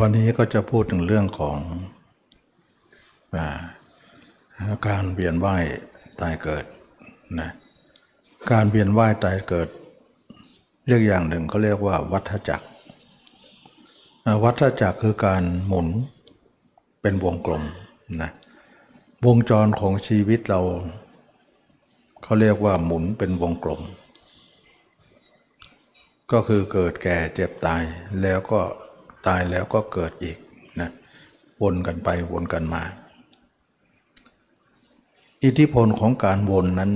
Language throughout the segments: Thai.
วันนี้ก็จะพูดถึงเรื่องของอาการเวียนว่ายตายเกิดนะการเวียนว่ายตายเกิด เรียกอย่างหนึ่งเขาเรียกว่าวัฏจักร วัฏจักรคือการหมุนเป็นวงกลมนะวงจรของชีวิตเราเขาเรียกว่าหมุนเป็นวงกลม ก็คือเกิดแก่เจ็บตายแล้วก็ ตายแล้วก็เกิดอีกนะวนกันไปวนกันมา อิทธิพลของการวนนั้น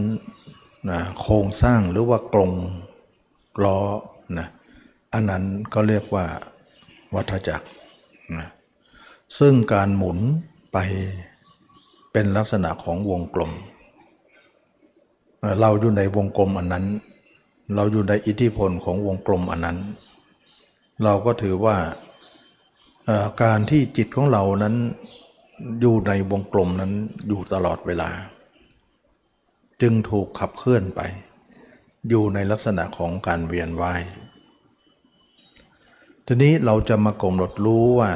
นะโครงสร้างหรือว่ากลงล้อนะอันนั้นก็เรียกว่าวัฏจักรนะซึ่งการหมุนไปเป็นลักษณะของวงกลม เราอยู่ในวงกลมอันนั้น เราอยู่ในอิทธิพลของวงกลมอันนั้น เราก็ถือว่า การที่จิตของเรานั้นอยู่ในวงกลมนั้นอยู่ตลอดเวลา จึงถูกขับเคลื่อนไป อยู่ในลักษณะของการเวียนว่ายทีนี้เราจะมากำหนดรู้ว่า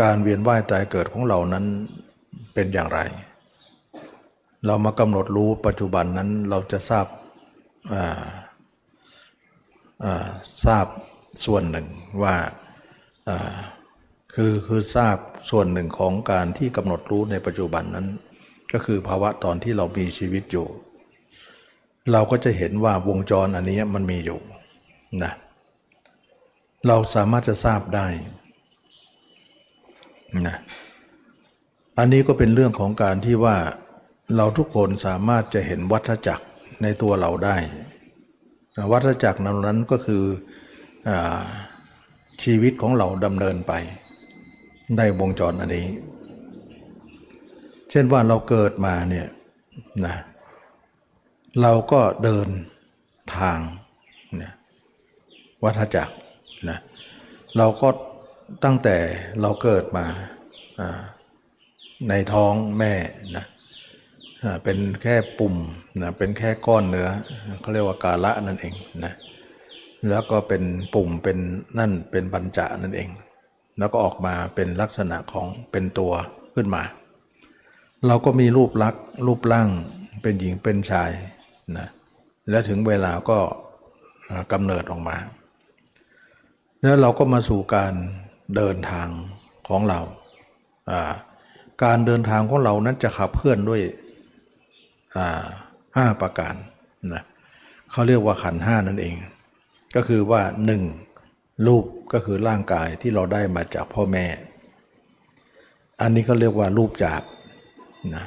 การเวียนว่ายตายเกิดของเรานั้นเป็นอย่างไร เรามากำหนดรู้ปัจจุบันนั้นเราจะทราบทราบส่วนหนึ่งว่า คือคือทราบส่วนหนึ่งของการที่กำหนดรู้ในปัจจุบันนั้น ก็คือภาวะตอนที่เรามีชีวิตอยู่ เราก็จะเห็นว่าวงจรอันนี้มันมีอยู่นะเราสามารถจะทราบได้นะอันนี้ก็เป็นเรื่องของการที่ว่าเราทุกคนสามารถจะเห็นวัฏจักรในตัวเราได้ วัฏจักรนั้นก็คืออชีวิตของเราดำเนินไป ในวงจรอันนี้ เช่นว่าเราเกิดมาเนี่ยนะเราก็เดินทางนะวัฏจักรนะเราก็ตั้งแต่เราเกิดมาในท้องแม่นะเป็นแค่ปุ่มนะเป็นแค่ก้อนเนื้อเขาเรียกว่ากาละนั่นเองนะแล้วก็เป็นปุ่มเป็นนั่นเป็นบัญจะนั่นเอง แล้วก็ออกมาเป็นลักษณะของเป็นตัวขึ้นมา เราก็มีรูปลักษ์รูปร่างเป็นหญิงเป็นชายนะและถึงเวลาก็กำเนิดออกมา แล้วเราก็มาสู่การเดินทางของเรา การเดินทางของเรานั้นจะขับเคลื่อนด้วยห้าประการนะเขาเรียกว่าขันห้านั่นเอง ก็คือว่าหนึ่ง รูปก็คือร่างกายที่เราได้มาจากพ่อแม่ อันนี้เขาเรียกว่ารูปจากนะ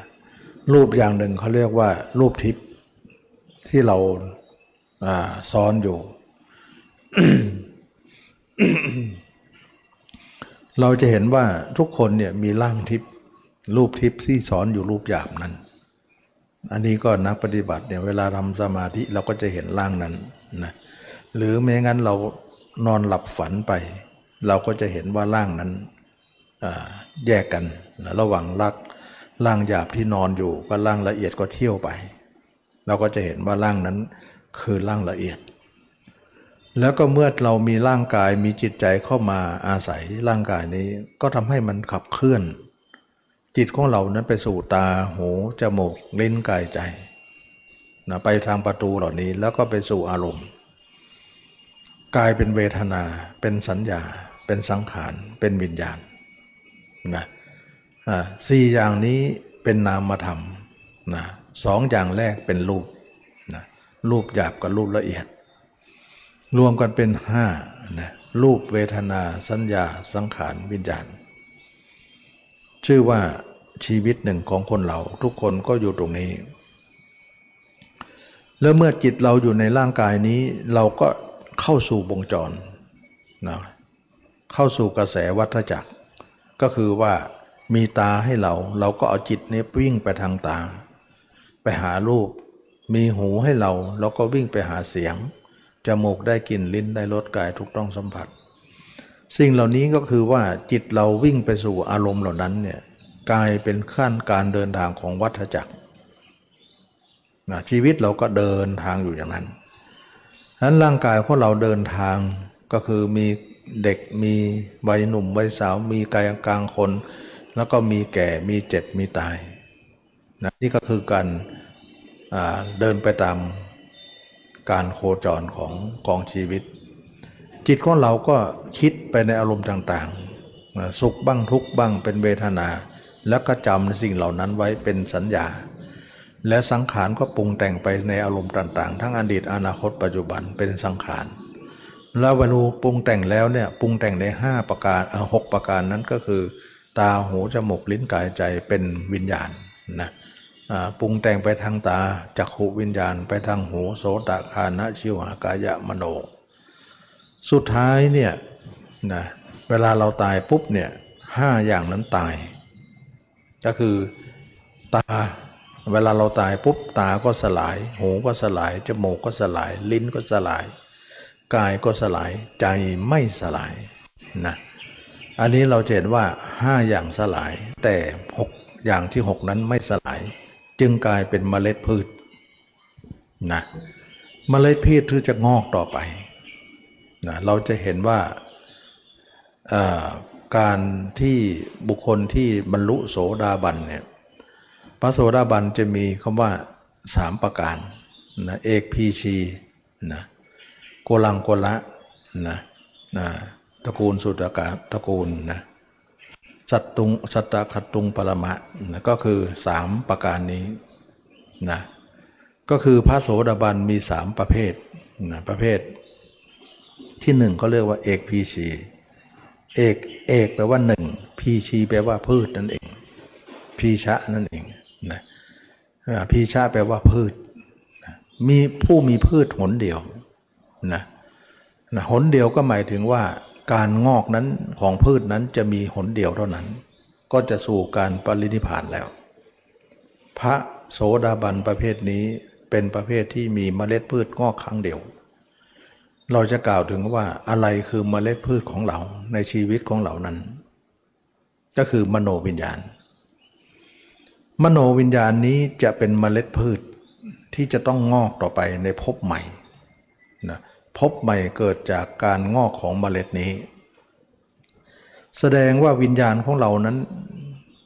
รูปอย่างหนึ่งเขาเรียกว่า รูปทิพย์ที่เราซ้อนอยู่ เราจะเห็นว่าทุกคนเนี่ยมีร่างทิพย์รูปทิพย์ที่สอนอยู่รูปหยาบนั้น อันนี้ก็นักปฏิบัติเนี่ยเวลาทำสมาธิเราก็จะเห็นร่างนั้นนะหรือแม้งั้นเรา นอนหลับฝันไป เราก็จะเห็นว่าร่างนั้นแยกกันนะระหว่างรักร่างหยาบที่นอนอยู่ก็ร่างละเอียดก็เที่ยวไป เราก็จะเห็นว่าร่างนั้นคือร่างละเอียด แล้วก็เมื่อเรามีร่างกายมีจิตใจเข้ามาอาศัยร่างกายนี้ ก็ทำให้มันขับเคลื่อน จิตของเรานั้นไปสู่ตาหูจมูกลิ้นกายใจนะไปทางประตูเหล่านี้แล้วก็ไปสู่อารมณ์ กายเป็นเวทนา เป็นสัญญา เป็นสังขาร เป็นวิญญาณนะสี่อย่างนี้เป็นนามธรรมนะสองอย่างแรกเป็นรูปนะรูปหยาบกับรูปละเอียด รวมกันเป็นห้านะรูปเวทนา สัญญา สังขาร วิญญาณ ชื่อว่าชีวิตหนึ่งของคนเราทุกคนก็อยู่ตรงนี้ แล้วเมื่อจิตเราอยู่ในร่างกายนี้ เราก็ เข้าสู่วงจรนะเข้าสู่กระแสวัฏจักร ก็คือว่ามีตาให้เราเราก็เอาจิตนี้วิ่งไปทางตา ไปหารูป มีหูให้เราเราก็วิ่งไปหาเสียงจมูกได้กลิ่นลิ้นได้รสกายถูกต้องสัมผัส สิ่งเหล่านี้ก็คือว่าจิตเราวิ่งไปสู่อารมณ์เหล่านั้นเนี่ยกลายเป็นขั้นการเดินทางของวัฏจักรนะชีวิตเราก็เดินทางอยู่อย่างนั้น นั้นร่างกายของเราเดินทางก็คือมีเด็กมีวัยหนุ่มวัยสาวมีกายกลางคน แล้วก็มีแก่มีเจ็บมีตายนะนี่ก็คือการเดินไปตามการโคจรของกองชีวิต จิตของเราก็คิดไปในอารมณ์ต่างๆ สุขบ้างทุกบ้างเป็นเวทนา แล้วก็จำสิ่งเหล่านั้นไว้เป็นสัญญา และสังขารก็ปรุงแต่งไปในอารมณ์ต่างๆ ทั้งอดีตอนาคตปัจจุบันเป็นสังขารแล้วเวลาปรุงแต่งแล้วเนี่ยปรุงแต่งใน 5 ประการหกประการนั้นก็คือ ตาหูจมูกลิ้นกายใจเป็นวิญญาณนะปรุงแต่งไปทางตาจักขุวิญญาณ ไปทางหูโสตคานะชิวหากายะมโน สุดท้ายเนี่ยนะเวลาเราตายปุ๊บเนี่ยห้าอย่างนั้นตาย ก็คือตา เวลาเราตายปุ๊บตาก็สลาย หูก็สลาย จมูกก็สลาย ลิ้นก็สลาย กายก็สลาย ใจไม่สลายนะอันนี้เราเห็นว่าห้าอย่างสลาย แต่หกอย่างที่หกนั้นไม่สลาย จึงกลายเป็นเมล็ดพืชนะเมล็ดพืชที่จะงอกต่อไปนะเราจะเห็นว่าการที่บุคคลที่บรรลุโสดาบันเนี่ย ระโสดาบันจะมีคำว่าสามประการนะเอกพีชีนะโกลังโกละนะนะตระกูลสุตกาตระกูลนะสัตตุงสัตตคตุงปรมะนะก็คือสามประการนี้นะก็คือพระโสดาบันมีสามประเภทนะประเภท ที่หนึ่งก็เรียกว่าเอกพีชีเอกเอกแปลว่าหนึ่งพีชีแปลว่าพืชนั่นเองพีชะนั่นเองนะอ่า พีชะแปลว่าพืช มีผู้มีพืชหนเดียวนะนะหนเดียวก็หมายถึงว่าการงอกนั้นของพืชนั้นจะมีหนเดียวเท่านั้น ก็จะสู่การปรินิพพานแล้ว พระโสดาบันประเภทนี้เป็นประเภทที่มีเมล็ดพืชงอกครั้งเดียว เราจะกล่าวถึงว่าอะไรคือเมล็ดพืชของเราในชีวิตของเรานั้น ก็คือมโนวิญญาณ มโนวิญญาณนี้จะเป็นเมล็ดพืชที่จะต้องงอกต่อไปในภพใหม่นะภพใหม่เกิดจากการงอกของเมล็ดนี้ แสดงว่าวิญญาณของเรานั้น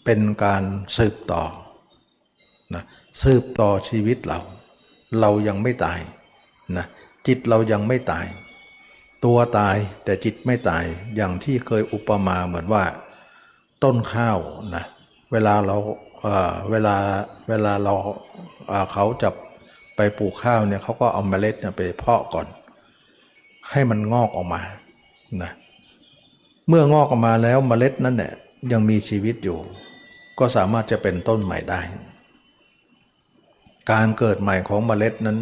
เป็นการสืบต่อนะสืบต่อชีวิตเรา เรายังไม่ตายนะจิตเรายังไม่ตาย ตัวตายแต่จิตไม่ตายอย่างที่เคยอุปมาเหมือนว่า ต้นข้าวนะเวลาเรา เวลาเวลาเราเขาจะไปปลูกข้าวเนี่ยเขาก็เอาเมล็ดเนี่ยไปเพาะก่อน ให้มันงอกออกมานะเมื่องอกออกมาแล้วเมล็ดนั้นเนี่ยยังมีชีวิตอยู่ ก็สามารถจะเป็นต้นใหม่ได้ การเกิดใหม่ของเมล็ดนั้น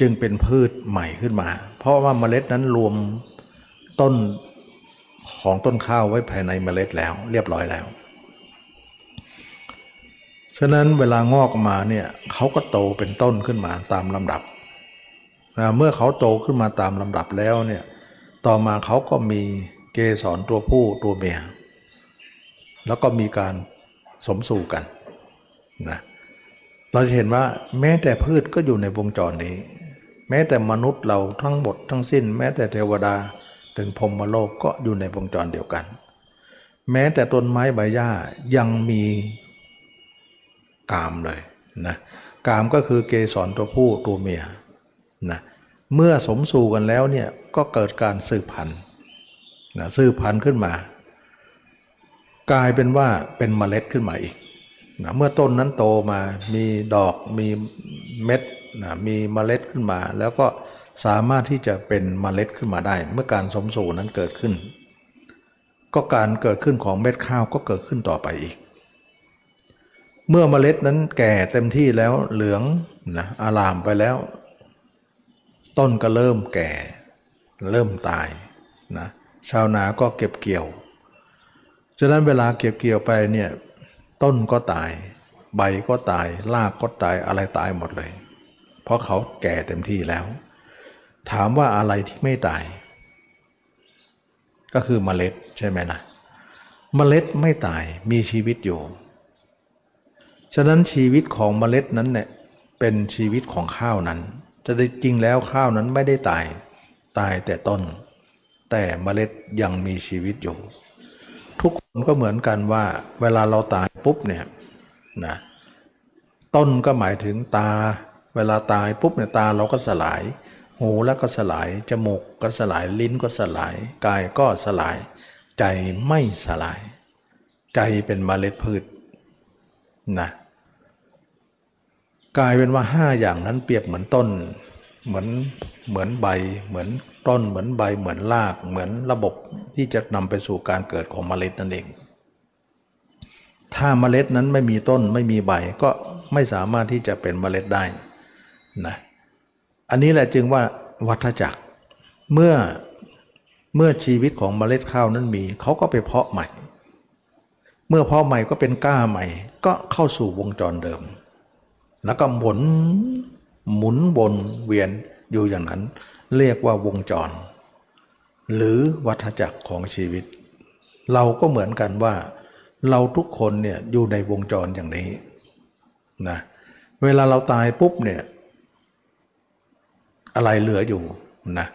จึงเป็นพืชใหม่ขึ้นมา เพราะว่าเมล็ดนั้นรวมต้นของต้นข้าวไว้ภายในเมล็ดแล้ว เรียบร้อยแล้ว ฉะนั้นเวลางอกมาเนี่ยเขาก็โตเป็นต้นขึ้นมาตามลำดับ เมื่อเขาโตขึ้นมาตามลำดับแล้วเนี่ยต่อมาเขาก็มีเกสรตัวผู้ตัวเมียแล้วก็มีการสมสู่กันนะเราจะเห็นว่าแม้แต่พืชก็อยู่ในวงจรนี้ แม้แต่มนุษย์เราทั้งหมดทั้งสิ้น แม้แต่เทวดาถึงพรหมโลกก็อยู่ในวงจรเดียวกัน แม้แต่ต้นไม้ใบหญ้ายังมี กามเลยนะกามก็คือเกสรตัวผู้ตัวเมียนะเมื่อสมสู่กันแล้วเนี่ยก็เกิดการสืบพันธุ์นะสืบพันธุ์ขึ้นมา กลายเป็นว่าเป็นเมล็ดขึ้นมาอีกนะเมื่อต้นนั้นโตมามีดอกมีเม็ดนะมีเมล็ดขึ้นมา แล้วก็สามารถที่จะเป็นเมล็ดขึ้นมาได้ เมื่อการสมสู่นั้นเกิดขึ้น ก็การเกิดขึ้นของเม็ดข้าวก็เกิดขึ้นต่อไปอีก เมื่อเมล็ดนั้นแก่เต็มที่แล้วเหลืองนะอารามไปแล้ว ต้นก็เริ่มแก่ เริ่มตายนะชาวนาก็เก็บเกี่ยว ฉะนั้นเวลาเก็บเกี่ยวไปเนี่ยต้นก็ตาย ใบก็ตายรากก็ตายอะไรตายหมดเลย เพราะเขาแก่เต็มที่แล้ว ถามว่าอะไรที่ไม่ตาย ก็คือเมล็ดใช่ไหมนะเมล็ดไม่ตายมีชีวิตอยู่ ฉะนั้นชีวิตของเมล็ดนั้นเนี่ยเป็นชีวิตของข้าวนั้น จะได้จริงแล้วข้าวนั้นไม่ได้ตาย ตายแต่ต้น แต่เมล็ดยังมีชีวิตอยู่ ทุกคนก็เหมือนกันว่า เวลาเราตายปุ๊บเนี่ยนะต้นก็หมายถึงตา เวลาตายปุ๊บเนี่ยตาเราก็สลาย หูแล้วก็สลาย จมูกก็สลาย ลิ้นก็สลาย กายก็สลาย ใจไม่สลาย ใจเป็นเมล็ดพืชนะ กลายเป็นว่าห้าอย่างนั้นเปรียบเหมือนต้น เหมือนเหมือนใบ เหมือนต้นเหมือนใบ เหมือนรากเหมือนระบบที่จะนำไปสู่การเกิดของเมล็ดนั่นเอง ถ้าเมล็ดนั้นไม่มีต้นไม่มีใบก็ไม่สามารถที่จะเป็นเมล็ดได้นะอันนี้แหละจึงว่าวัฏจักรเมื่อเมื่อชีวิตของเมล็ดข้าวนั้นมีเขาก็ไปเพาะใหม่ เมื่อเพาะใหม่ก็เป็นก้าใหม่ ก็เข้าสู่วงจรเดิม แล้วก็หมุนหมุนวนเวียนอยู่อย่างนั้น เรียกว่าวงจร หรือวัฏจักรของชีวิต เราก็เหมือนกันว่า เราทุกคนเนี่ยอยู่ในวงจรอย่างนี้นะเวลาเราตายปุ๊บเนี่ยอะไรเหลืออยู่นะ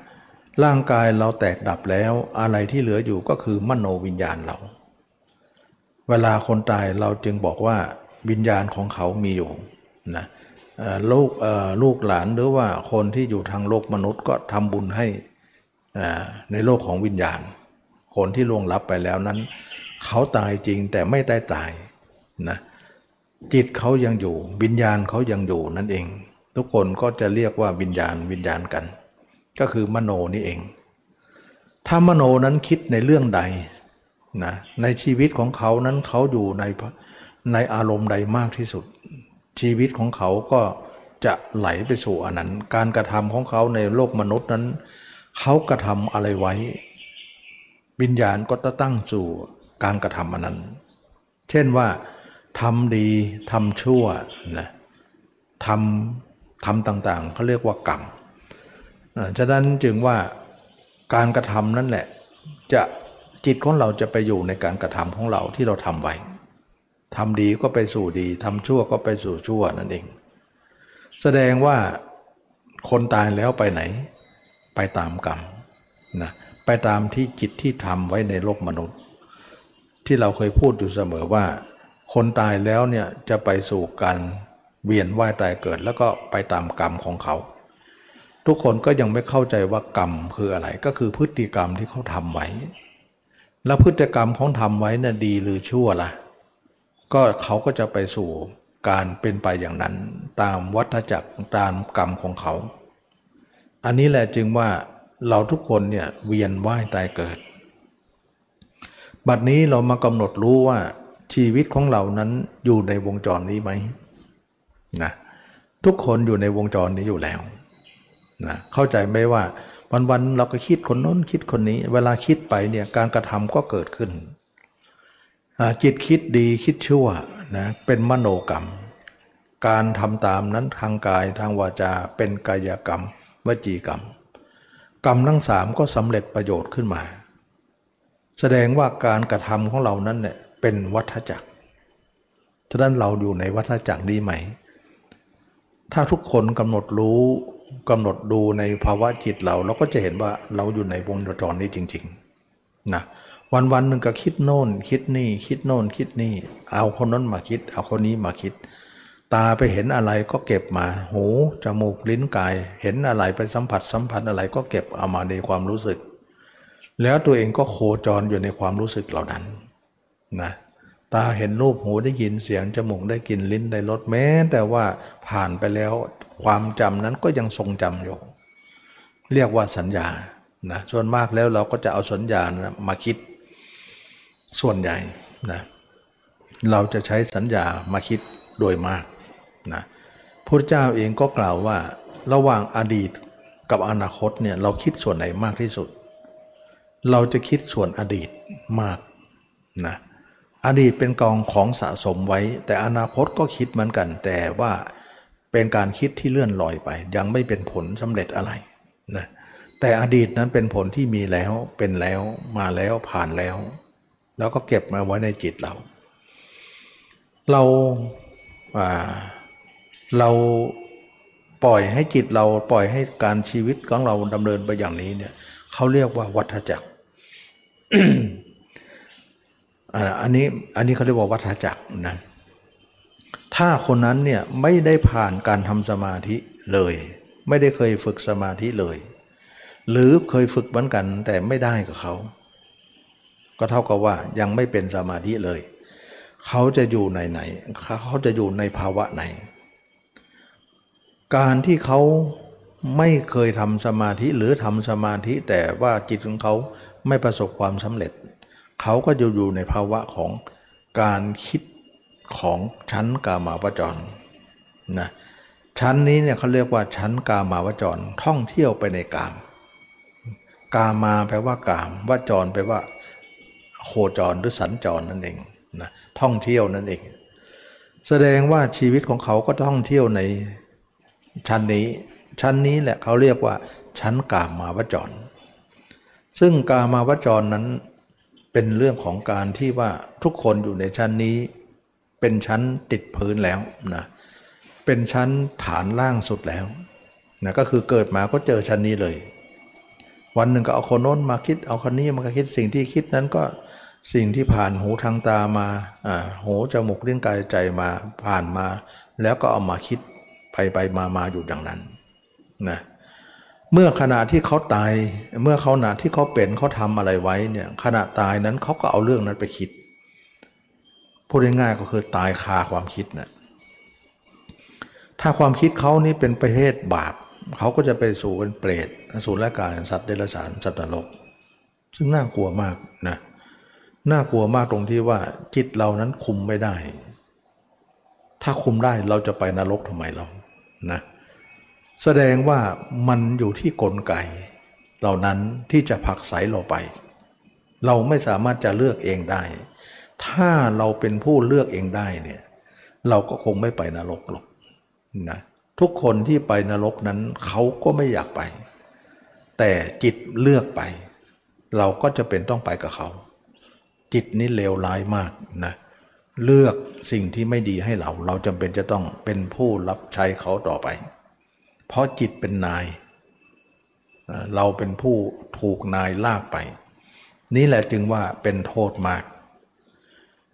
ร่างกายเราแตกดับแล้วอะไรที่เหลืออยู่ก็คือมโนวิญญาณเรา เวลาคนตายเราจึงบอกว่าวิญญาณของเขามีอยู่ นะลูกลูกหลานหรือว่าคนที่อยู่ทางโลกมนุษย์ก็ทำบุญให้ในโลกของวิญญาณ คนที่ล่วงลับไปแล้วนั้น เขาตายจริงแต่ไม่ได้ตายนะจิตเขายังอยู่วิญญาณเขายังอยู่นั่นเอง ทุกคนก็จะเรียกว่าวิญญาณวิญญาณกัน ก็คือมโนนี่เอง ถ้ามโนนั้นคิดในเรื่องใดนะในชีวิตของเขานั้นเขาอยู่ในในอารมณ์ใดมากที่สุด ชีวิตของเขาก็จะไหลไปสู่อันนั้น การกระทำของเขาในโลกมนุษย์นั้น เขากระทำอะไรไว้ วิญญาณก็จะตั้งสู่การกระทำอันนั้น เช่นว่าทำดีทำชั่วนะทำทำต่างๆเขาเรียกว่ากรรมฉะนั้นจึงว่าการกระทำนั่นแหละ จะจิตของเราจะไปอยู่ในการกระทำของเราที่เราทำไว้ ทำดีก็ไปสู่ดีทำชั่วก็ไปสู่ชั่วนั่นเอง แสดงว่าคนตายแล้วไปไหน ไปตามกรรมนะไปตามที่จิตที่ทำไว้ในโลกมนุษย์ ที่เราเคยพูดอยู่เสมอว่า คนตายแล้วเนี่ยจะไปสู่การเวียนว่ายตายเกิดแล้วก็ไปตามกรรมของเขา ทุกคนก็ยังไม่เข้าใจว่ากรรมคืออะไรก็คือพฤติกรรมที่เขาทำไว้ แล้วพฤติกรรมของทำไว้น่ะดีหรือชั่วละ่ะ ก็เขาก็จะไปสู่การเป็นไปอย่างนั้น ตามวัฏจักรตามกรรมของเขา อันนี้แหละจึงว่าเราทุกคนเนี่ยเวียนว่ายตายเกิด บัดนี้เรามากำหนดรู้ว่าชีวิตของเรานั้นอยู่ในวงจรนี้ไหมนะทุกคนอยู่ในวงจรนี้อยู่แล้วนะเข้าใจไหมว่าวันๆเราก็คิดคนน้นคิดคนนี้ เวลาคิดไปเนี่ยการกระทำก็เกิดขึ้น จิตคิดดีคิดชั่วนะเป็นมโนกรรม การทำตามนั้นทางกายทางวาจาเป็นกายกรรม วจีกรรม กรรมทั้งสามก็สำเร็จประโยชน์ขึ้นมา แสดงว่าการกระทำของเรานั้นเนี่ยเป็นวัฏจักรฉะนั้นเราอยู่ในวัฏจักรนี้ไหม ถ้าทุกคนกำหนดรู้กำหนดดูในภาวะจิตเรา เราก็จะเห็นว่าเราอยู่ในวงจรนี้จริง ๆ นะ วันวันหนึ่งก็คิดโน่น คิดนี่ คิดโน่น คิดนี่ เอาคนนั้นมาคิด เอาคนนี้มาคิด ตาไปเห็นอะไรก็เก็บมา หูจมูกลิ้นกาย เห็นอะไรไปสัมผัสสัมผัสอะไรก็เก็บเอามาในความรู้สึก แล้วตัวเองก็โคจรอยู่ในความรู้สึกเหล่านั้นนะตาเห็นรูปหูได้ยินเสียงจมูกได้กลิ่นลิ้นได้รสแม้ แต่ว่าผ่านไปแล้วความจำนั้นก็ยังทรงจำอยู่ เรียกว่าสัญญานะส่วนมากแล้วเราก็จะเอาสัญญานะมาคิด ส่วนใหญ่นะเราจะใช้สัญญามาคิดโดยมากนะพระเจ้าเองก็กล่าวว่า ระหว่างอดีตกับอนาคตเนี่ยเราคิดส่วนไหนมากที่สุด เราจะคิดส่วนอดีตมากนะอดีตเป็นกองของสะสมไว้ แต่อนาคตก็คิดเหมือนกัน แต่ว่าเป็นการคิดที่เลื่อนลอยไป ยังไม่เป็นผลสำเร็จอะไรนะแต่อดีตนั้นเป็นผลที่มีแล้วเป็นแล้วมาแล้วผ่านแล้ว แล้วก็เก็บมาไว้ในจิตเรา เราเราปล่อยให้จิตเราปล่อยให้การชีวิตของเราดำเนินไปอย่างนี้เนี่ยเขาเรียกว่าวัฏจักรอันนี้อันนี้เขาเรียกว่าวัฏจักรนะถ้าคนนั้นเนี่ยไม่ได้ผ่านการทำสมาธิเลย ไม่ได้เคยฝึกสมาธิเลย หรือเคยฝึกเหมือนกันแต่ไม่ได้กับเขา ก็เท่ากับว่ายังไม่เป็นสมาธิเลย เขาจะอยู่ในไหน เขาจะอยู่ในภาวะไหน การที่เขาไม่เคยทำสมาธิหรือทำสมาธิแต่ว่าจิตของเขาไม่ประสบความสำเร็จ เขาก็จะอยู่ในภาวะของการคิดของชั้นกามาวจรนะชั้นนี้เนี่ยเขาเรียกว่าชั้นกามาวจรท่องเที่ยวไปในกาม กามาแปลว่ากามวจรแปลว่า โคจรหรือสัญจรนั่นเองนะท่องเที่ยวนั่นเอง แสดงว่าชีวิตของเขาก็ท่องเที่ยวในชั้นนี้ ชั้นนี้แหละเขาเรียกว่า ชั้นกามาวจร ซึ่งกามาวจรนั้นเป็นเรื่องของการที่ว่าทุกคนอยู่ในชั้นนี้ เป็นชั้นติดพื้นแล้วนะเป็นชั้นฐานล่างสุดแล้วนะก็คือเกิดมาก็เจอชั้นนี้เลย วันหนึ่งก็เอาคนโน้นมาคิดเอาคนนี้มาคิดสิ่งที่คิดนั้นก็ สิ่งที่ผ่านหูทางตามาหูจมูกลิ้นกายใจมาผ่านมา แล้วก็เอามาคิดไปไปมามาอยู่ดังนั้นนะเมื่อขณะที่เขาตายเมื่อเขาขณะที่เขาเป็นเขาทำอะไรไว้เนี่ยขณะตายนั้นเขาก็เอาเรื่องนั้นไปคิดพูดง่ายๆก็คือตายคาความคิดนะถ้าความคิดเขานี่เป็นประเภทบาปเขาก็จะไปสู่เป็นเปรตอสูรกายสัตว์เดรัจฉานสัตว์นรก ซึ่งน่ากลัวมากนะ น่ากลัวมากตรงที่ว่าจิตเรานั้นคุมไม่ได้ ถ้าคุมได้เราจะไปนรกทำไมเรานะแสดงว่ามันอยู่ที่กลไก เหล่านั้นที่จะผลักไสเราไป เราไม่สามารถจะเลือกเองได้ ถ้าเราเป็นผู้เลือกเองได้เนี่ยเราก็คงไม่ไปนรกหรอกนะทุกคนที่ไปนรกนั้นเขาก็ไม่อยากไป แต่จิตเลือกไป เราก็จะเป็นต้องไปกับเขา จิตนี้เลวร้ายมากนะเลือกสิ่งที่ไม่ดีให้เรา เราจำเป็นจะต้องเป็นผู้รับใช้เขาต่อไป เพราะจิตเป็นนาย เราเป็นผู้ถูกนายลากไป นี่แหละจึงว่าเป็นโทษมาก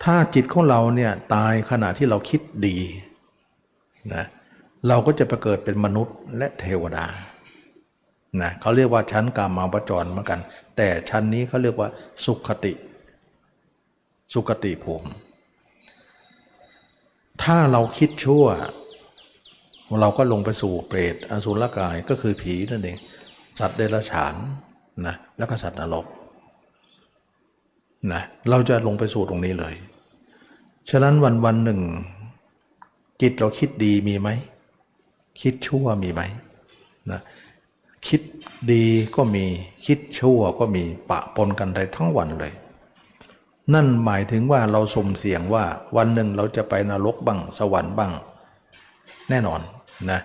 ถ้าจิตของเราเนี่ยตายขณะที่เราคิดดีนะเราก็จะไปเกิดเป็นมนุษย์และเทวดานะเขาเรียกว่าชั้นกามาวจรเหมือนกัน แต่ชั้นนี้เขาเรียกว่าสุขติ สุขติภูมิ ถ้าเราคิดชั่ว เราก็ลงไปสู่เปรตอสุรกายก็คือผีนั่นเอง สัตว์เดรัจฉานนะแล้วก็สัตว์นรกนะเราจะลงไปสู่ตรงนี้เลย ฉะนั้นวันวันหนึ่ง จิตเราคิดดีมีไหม คิดชั่วมีไหมนะคิดดีก็มีคิดชั่วก็มีปะปนกันได้ทั้งวันเลย นั่นหมายถึงว่าเราสมเสียงว่าวันหนึ่งเราจะไปนรกบ้างสวรรค์บ้าง แน่นอนนะ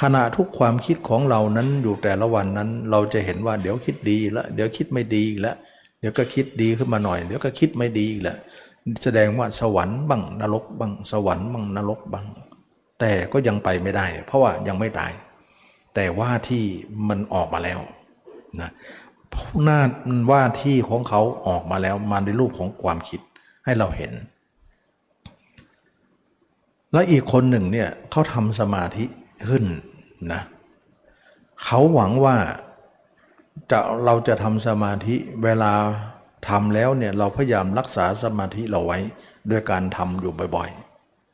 ขณะทุกความคิดของเรานั้นอยู่แต่ละวันนั้น เราจะเห็นว่าเดี๋ยวคิดดีแล้วเดี๋ยวคิดไม่ดีแล้วเดี๋ยวก็คิดดีขึ้นมาหน่อย เดี๋ยวก็คิดไม่ดีอีกแล้วแสดงว่าสวรรค์บ้างนรกบ้างสวรรค์บ้างนรกบ้าง แต่ก็ยังไปไม่ได้ เพราะว่ายังไม่ตาย แต่ว่าที่มันออกมาแล้วนะ หน้าว่าที่ของเขาออกมาแล้วมาในรูปของความคิดให้เราเห็น แล้วอีกคนหนึ่งเนี่ยเขาทำสมาธิขึ้นนะเขาหวังว่าจะเราจะทำสมาธิเวลาทำแล้วเนี่ยเราพยายามรักษาสมาธิเราไว้ด้วยการทำอยู่บ่อย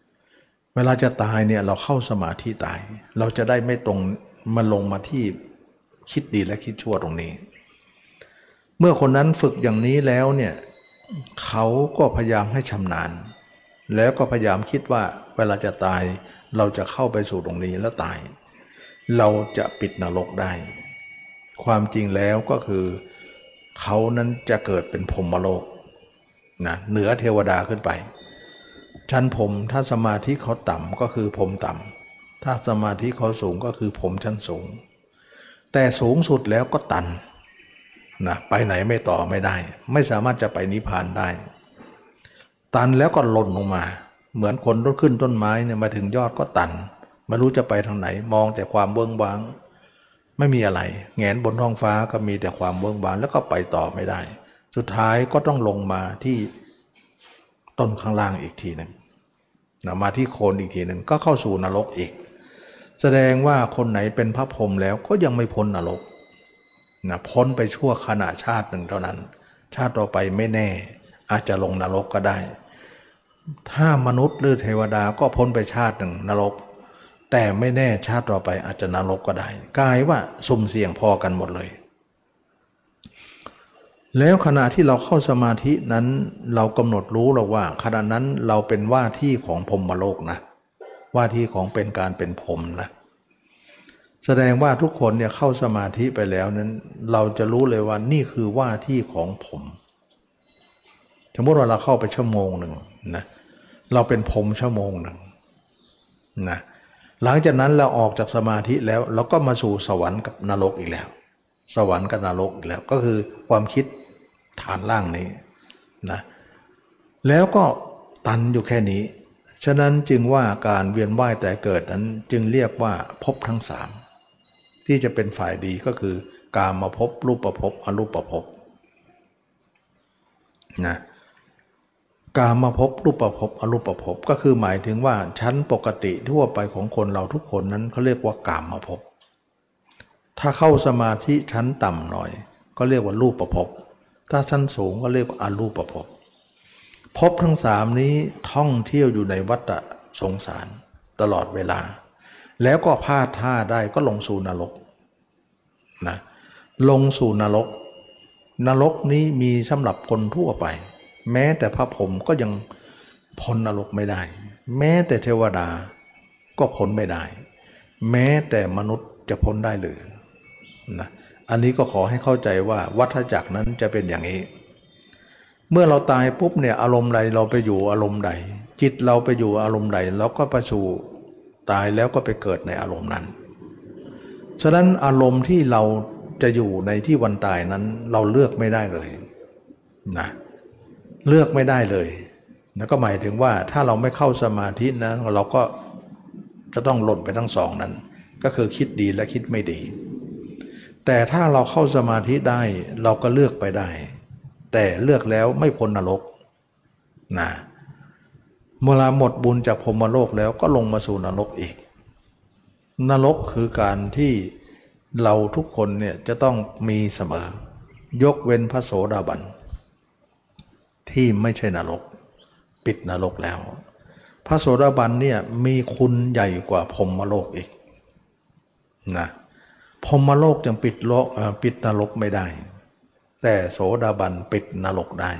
ๆ เวลาจะตายเนี่ยเราเข้าสมาธิตาย เราจะได้ไม่ตรงมาลงมาที่คิดดีและคิดชั่วตรงนี้ เมื่อคนนั้นฝึกอย่างนี้แล้วเนี่ยเขาก็พยายามให้ชำนาญ แล้วก็พยายามคิดว่าเวลาจะตายเราจะเข้าไปสู่ตรงนี้แล้วตาย เราจะปิดนรกได้ ความจริงแล้วก็คือเขานั้นจะเกิดเป็นพรหมโลกนะเหนือเทวดาขึ้นไป ชั้นผมถ้าสมาธิเขาต่ำก็คือผมต่ำถ้าสมาธิเขาสูงก็คือผมชั้นสูง แต่สูงสุดแล้วก็ตัน นะไปไหนไม่ต่อไม่ได้ ไม่สามารถจะไปนิพพานได้ ตันแล้วก็หล่นลงมา เหมือนคนต้นขึ้นต้นไม้เนี่ยมาถึงยอดก็ตันไม่รู้จะไปทางไหนมองแต่ความเบื้องบางไม่มีอะไรแงนบนท้องฟ้าก็มีแต่ความเวิ้องว้างแล้วก็ไปต่อไม่ได้ สุดท้ายก็ต้องลงมาที่ต้นข้างล่างอีกทีหนึ่งนะมาที่โคนอีกทีหนึ่งก็เข้าสู่นรกอีก แสดงว่าคนไหนเป็นพระพรหมแล้วก็ยังไม่พ้นนรก นะพ้นไปชั่วขณะชาติหนึ่งเท่านั้น ชาติต่อไปไม่แน่ อาจจะลงนรกก็ได้ ถ้ามนุษย์หรือเทวดาก็พ้นไปชาติหนึ่งนรก แต่ไม่แน่ชาติต่อไปอาจจะนรกก็ได้กลายว่าสุ่มเสี่ยงพอกันหมดเลย แล้วขณะที่เราเข้าสมาธินั้นเรากำหนดรู้แล้วว่าขณะนั้นเราเป็นว่าที่ของพรมโลกนะว่าที่ของเป็นการเป็นพรมนะ แสดงว่าทุกคนเนี่ยเข้าสมาธิไปแล้วนั้น เราจะรู้เลยว่านี่คือว่าที่ของผม สมมติว่าเราเข้าไปชั่วโมงหนึ่งนะเราเป็นผมชั่วโมงหนึ่งนะหลังจากนั้นเราออกจากสมาธิแล้ว เราก็มาสู่สวรรค์กับนรกอีกแล้ว สวรรค์กับนรกอีกแล้วก็คือความคิดฐานล่างนี้นะแล้วก็ตันอยู่แค่นี้ ฉะนั้นจึงว่าการเวียนว่ายแต่เกิดนั้นจึงเรียกว่าภพทั้งสาม ที่จะเป็นฝ่ายดีก็คือ การมาพบรูปประพบอรูปประพบนะการมาพบรูปประพบอรูปประพบก็คือหมายถึงว่าชั้นปกติทั่วไปของคนเราทุกคนนั้นเขาเรียกว่ากามมาพบ ถ้าเข้าสมาธิชั้นต่ำหน่อย ก็เรียกว่ารูปประพบ ถ้าชั้นสูงก็เรียกว่าอรูปประพบภพทั้งสามนี้ท่องเที่ยวอยู่ในวัฏสงสารตลอดเวลา แล้วก็พลาดท่าได้ก็ลงสู่นรกนะลงสู่นรก นรกนี้มีสำหรับคนทั่วไป แม้แต่พระผมก็ยังพ้นนรกไม่ได้ แม้แต่เทวดาก็พ้นไม่ได้ แม้แต่มนุษย์จะพ้นได้หรือนะอันนี้ก็ขอให้เข้าใจว่าวัฏจักรนั้นจะเป็นอย่างนี้ เมื่อเราตายปุ๊บเนี่ยอารมณ์ใดเราไปอยู่อารมณ์ใด จิตเราไปอยู่อารมณ์ใดเราก็ไปสู่ ตายแล้วก็ไปเกิดในอารมณ์นั้น ฉะนั้นอารมณ์ที่เราจะอยู่ในที่วันตายนั้นเราเลือกไม่ได้เลยนะเลือกไม่ได้เลยนั่นก็หมายถึงว่าถ้าเราไม่เข้าสมาธินะเราก็จะต้องหล่นไปทั้งสองนั้น ก็คือคิดดีและคิดไม่ดี แต่ถ้าเราเข้าสมาธิได้เราก็เลือกไปได้ แต่เลือกแล้วไม่พ้นนรกนะเมื่อหมดบุญจากพรมโลกแล้วก็ลงมาสู่นรกอีก นรกคือการที่เราทุกคนเนี่ยจะต้องมีเสมอ ยกเว้นพระโสดาบัน ที่ไม่ใช่นรก ปิดนรกแล้ว พระโสดาบันเนี่ยมีคุณใหญ่กว่าพรมโลกอีกนะพรมโลกยังปิดโลกปิดนรกไม่ได้ แต่โสดาบันปิดนรกได้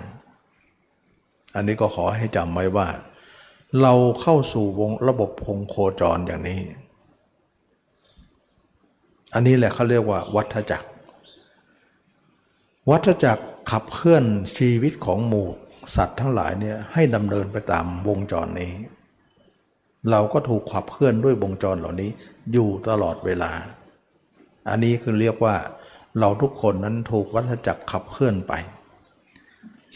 อันนี้ก็ขอให้จำไว้ว่า เราเข้าสู่วงระบบพงโคจรอย่างนี้ อันนี้แหละเขาเรียกว่า วัฏจักร วัฏจักรขับเคลื่อนชีวิตของหมู่สัตว์ทั้งหลายเนี่ยให้ดำเนินไปตามวงจรนี้ เราก็ถูกขับเคลื่อนด้วยวงจรเหล่านี้อยู่ตลอดเวลา อันนี้คือเรียกว่าเราทุกคนนั้นถูกวัฏจักรขับเคลื่อนไป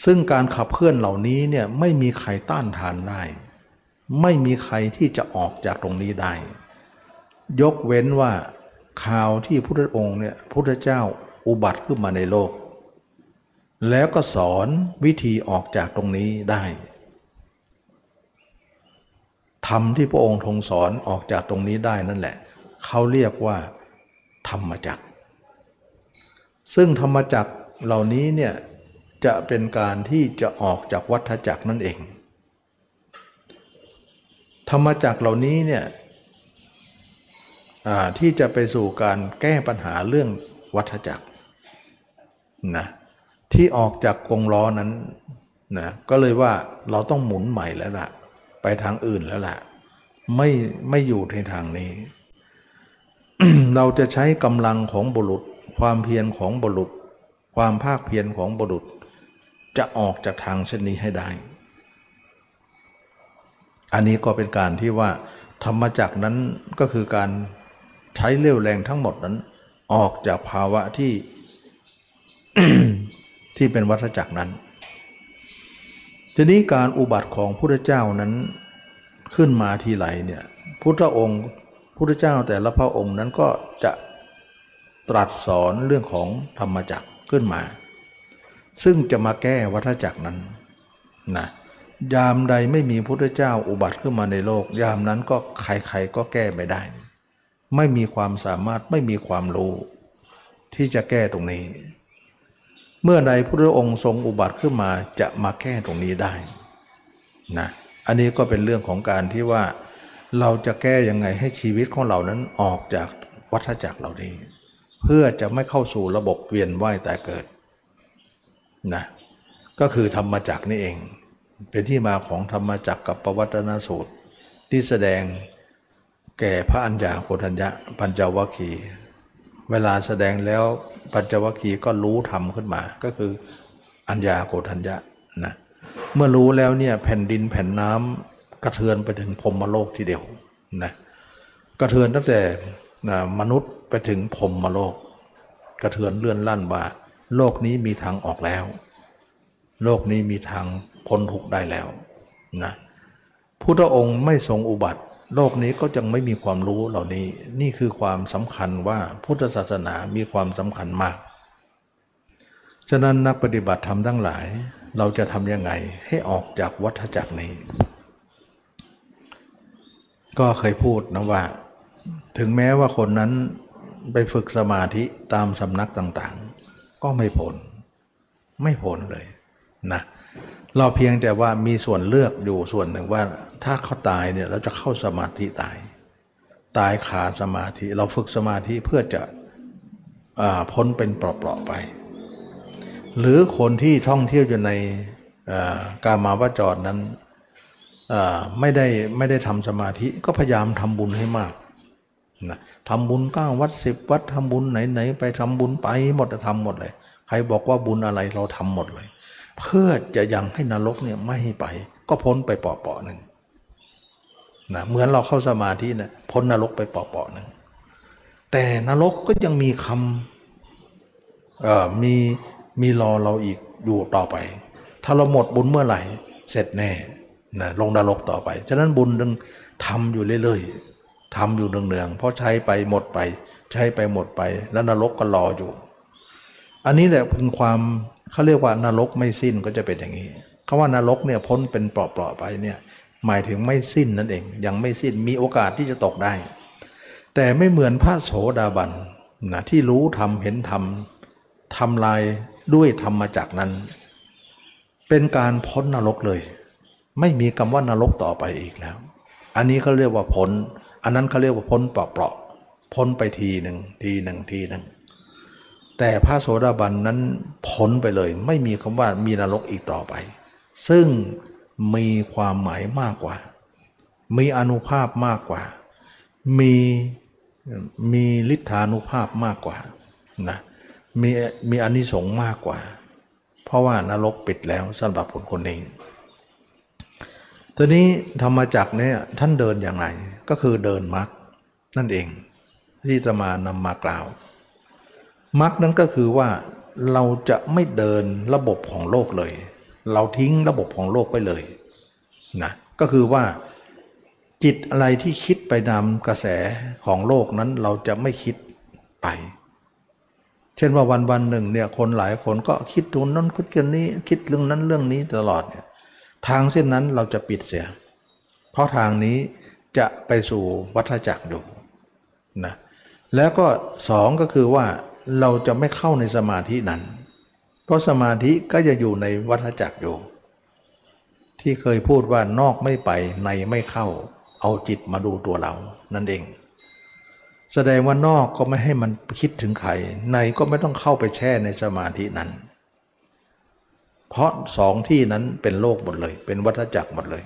ซึ่งการขับเคลื่อนเหล่านี้เนี่ยไม่มีใครต้านทานได้ ไม่มีใครที่จะออกจากตรงนี้ได้ ยกเว้นว่าข่าวที่พุทธองค์เนี่ยพุทธเจ้าอุบัติขึ้นมาในโลก แล้วก็สอนวิธีออกจากตรงนี้ได้ธรรมที่พระองค์ทรงสอนออกจากตรงนี้ได้นั่นแหละเขาเรียกว่า ธรรมจักร ซึ่งธรรมจักรเหล่านี้เนี่ยจะเป็นการที่จะออกจากวัฏจักรนั่นเอง ธรรมจักเหล่านี้เนี่ยที่จะไปสู่การแก้ปัญหาเรื่องวัฏจักรนะที่ออกจากกงล้อนั้นนะก็เลยว่าเราต้องหมุนใหม่แล้วล่ะ ไปทางอื่นแล้วล่ะ ไม่ไม่อยู่ในทางนี้ เราจะใช้กำลังของบุรุษ ความเพียรของบุรุษ ความภาคเพียรของบุรุษ จะออกจากทางเช่นนี้ให้ได้ อันนี้ก็เป็นการที่ว่าธรรมจักนั้นก็คือการใช้เรี่ยวแรงทั้งหมดนั้น ออกจากภาวะที่ที่เป็นวัฏจักรนั้น ทีนี้การอุบัติของพุทธเจ้านั้นขึ้นมาทีไรเนี่ยพุทธองค์พุทธเจ้าแต่ละพระองค์นั้นก็จะตรัสสอนเรื่องของธรรมจักรขึ้นมา ซึ่งจะมาแก้วัฏจักรนั้นนะ ยามใดไม่มีพุทธเจ้าอุบัติขึ้นมาในโลก ยามนั้นก็ใครๆก็แก้ไม่ได้ ไม่มีความสามารถไม่มีความรู้ ที่จะแก้ตรงนี้ เมื่อใดพระองค์ทรงอุบัติขึ้นมาจะมาแก้ตรงนี้ได้นะอันนี้ก็เป็นเรื่องของการที่ว่า เราจะแก้ยังไงให้ชีวิตของเรานั้นออกจากวัฏจักรเหล่านี้ เพื่อจะไม่เข้าสู่ระบบเวียนว่ายตายเกิดนะก็คือธรรมจักรนี่เอง เป็นที่มาของธรรมจักรกับปวัตนสูตร ที่แสดงแก่พระอัญญาโกฏัญญะปัญจวัคคีเวลาแสดงแล้วปัญจวัคคีก็รู้ธรรมขึ้นมาก็คืออัญญาโกฏัญญะนะเมื่อรู้แล้วเนี่ยแผ่นดินแผ่นน้ำกระเทือนไปถึงพรมโลกทีเดียวนะกระเทือนตั้งแต่นะมนุษย์ไปถึงพรมโลก กระเทือนเลื่อนลั่นว่าโลกนี้มีทางออกแล้ว โลกนี้มีทาง พ้นทุกข์ได้แล้วนะพุทธองค์ไม่ทรงอุบัติ โลกนี้ก็ยังไม่มีความรู้เหล่านี้ นี่คือความสำคัญว่าพุทธศาสนามีความสำคัญมาก ฉะนั้นนักปฏิบัติธรรมทั้งหลาย เราจะทำยังไงให้ออกจากวัฏจักรนี้ ก็เคยพูดนะว่า ถึงแม้ว่าคนนั้นไปฝึกสมาธิตามสำนักต่างๆ ก็ไม่ผล ไม่ผลเลยนะเเราเพียงแต่ว่ามีส่วนเลือกอยู่ส่วนหนึ่งว่า ถ้าเขาตายเนี่ยเราจะเข้าสมาธิตาย ตายขาสมาธิ เราฝึกสมาธิเพื่อจะอพ้นเป็นเปราะๆไป หรือคนที่ท่องเที่ยวอยู่ในการมาวจรนั้นไม่ได้ไม่ได้ทำสมาธิก็พยายามทำบุญให้มากนะทำบุญก้าวัดสิบวัดทำบุญไหนๆไปทำบุญไปหมดทำหมดเลย ใครบอกว่าบุญอะไรเราทำหมดเลย เพื่อจะยังให้นรกเนี่ยไม่ให้ไป ก็พ้นไปเปาะๆหนึ่งนะเหมือนเราเข้าสมาธินะพ้นนรกไปเปาะๆหนึ่งแต่นรกก็ยังมีคำเอ่อมีมีรอเราอีกอยู่ต่อไป ถ้าเราหมดบุญเมื่อไหร่ เสร็จแน่นะลงนรกต่อไป ฉะนั้นบุญดึงทำอยู่เรื่อยๆทำอยู่เนืองๆเพราะใช้ไปหมดไป ใช้ไปหมดไป แล้วนรกก็รออยู่ อันนี้แหละเป็นความ เขาเรียกว่านรกไม่สิ้นก็จะเป็นอย่างนี้คาว่านรกเนี่ยพ้นเป็นเปราะๆไปเนี่ยหมายถึงไม่สิ้นนั่นเอง ยังไม่สิ้นมีโอกาสที่จะตกได้ แต่ไม่เหมือนพระโสดาบันนะที่รู้ทำเห็นทำทำลายด้วยธรรมจักนั้น เป็นการพ้นนรกเลย ไม่มีคำว่านรกต่อไปอีกแล้ว อันนี้เขาเรียกว่าพ้น อันนั้นเขาเรียกว่าพ้นเปราะๆพ้นไปทีหนึ่งทีหนึ่งทีหนึ่ง แต่พระโสดาบันนั้นพ้นไปเลย ไม่มีคำว่ามีนรกอีกต่อไป ซึ่งมีความหมายมากกว่า มีอนุภาพมากกว่า มีมีฤทธานุภาพมากกว่านะมีมีอนิสงส์มากกว่า เพราะว่านรกปิดแล้วสำหรับคนคนนี้ทีนี้ธรรมจักรเนี่ยท่านเดินอย่างไรก็คือเดินมรรคนั่นเองที่จะมานำมากล่าว มรรคนั้นก็คือว่าเราจะไม่เดินระบบของโลกเลย เราทิ้งระบบของโลกไปเลยนะก็คือว่าจิตอะไรที่คิดไปนำกระแสของโลกนั้นเราจะไม่คิดไป เช่นว่าวันวันหนึ่งเนี่ยคนหลายคนก็คิดตรงนั้นคิดกันนี้คิดเรื่องนั้นเรื่องนี้ตลอดเนี่ยทางเส้นนั้นเราจะปิดเสีย เพราะทางนี้จะไปสู่วัฏจักรอยู่นะแล้วก็สองก็คือว่า เราจะไม่เข้าในสมาธินั้น เพราะสมาธิก็จะอยู่ในวัฏจักรอยู่ ที่เคยพูดว่านอกไม่ไปในไม่เข้า เอาจิตมาดูตัวเรานั่นเอง แสดงว่านอกก็ไม่ให้มันคิดถึงใครในก็ไม่ต้องเข้าไปแช่ในสมาธินั้น เพราะสองที่นั้นเป็นโลกหมดเลย เป็นวัฏจักรหมดเลย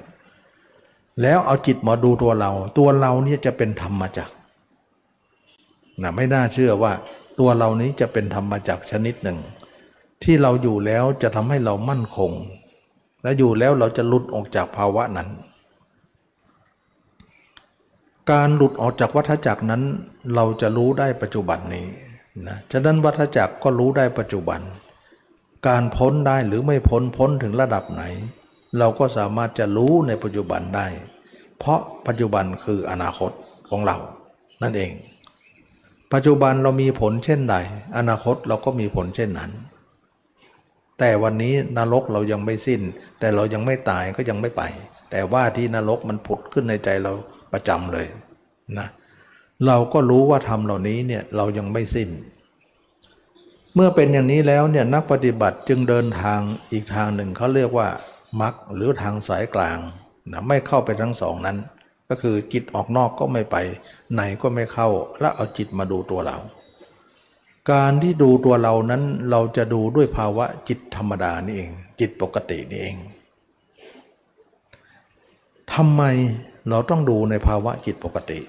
แล้วเอาจิตมาดูตัวเรา ตัวเราเนี่ยจะเป็นธรรมจักรนะไม่น่าเชื่อว่า ตัวเรานี้จะเป็นธรรมจักชนิดหนึ่ง ที่เราอยู่แล้วจะทำให้เรามั่นคง และอยู่แล้วเราจะหลุดออกจากภาวะนั้น การหลุดออกจากวัฏจักรนั้น เราจะรู้ได้ปัจจุบันนี้นะฉะนั้นวัฏจักรก็รู้ได้ปัจจุบัน การพ้นได้หรือไม่พ้นพ้นถึงระดับไหน เราก็สามารถจะรู้ในปัจจุบันได้ เพราะปัจจุบันคืออนาคตของเรานั่นเอง ปัจจุบันเรามีผลเช่นใด อนาคตเราก็มีผลเช่นนั้น แต่วันนี้นรกเรายังไม่สิ้น แต่เรายังไม่ตายก็ยังไม่ไป แต่ว่าที่นรกมันผุดขึ้นในใจเราประจำเลยนะเราก็รู้ว่าทำเหล่านี้เนี่ยเรายังไม่สิ้น เมื่อเป็นอย่างนี้แล้วเนี่ยนักปฏิบัติจึงเดินทางอีกทางหนึ่งเขาเรียกว่ามรรคหรือทางสายกลางนะไม่เข้าไปทั้งสองนั้น ก็คือจิตออกนอกก็ไม่ไปไหนก็ไม่เข้า แล้วเอาจิตมาดูตัวเรา การที่ดูตัวเรานั้นเราจะดูด้วยภาวะจิตธรรมดานี่เอง จิตปกตินี่เองทำไมเราต้องดูในภาวะจิตปกติ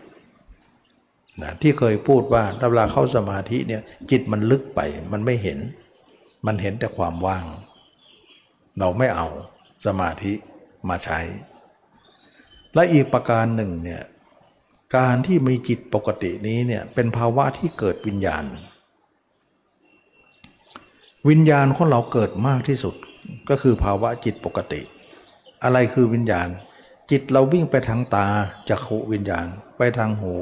นะที่เคยพูดว่าเวลาเข้าสมาธิเนี่ยจิตมันลึกไปมันไม่เห็น มันเห็นแต่ความว่าง เราไม่เอาสมาธิมาใช้ และอีกประการหนึ่งเนี่ยการที่มีจิตปกตินี้เนี่ยเป็นภาวะที่เกิดวิญญาณ วิญญาณของเราเกิดมากที่สุดก็คือภาวะจิตปกติ อะไรคือวิญญาณ จิตเราวิ่งไปทางตาจักขุวิญญาณ ไปทางหู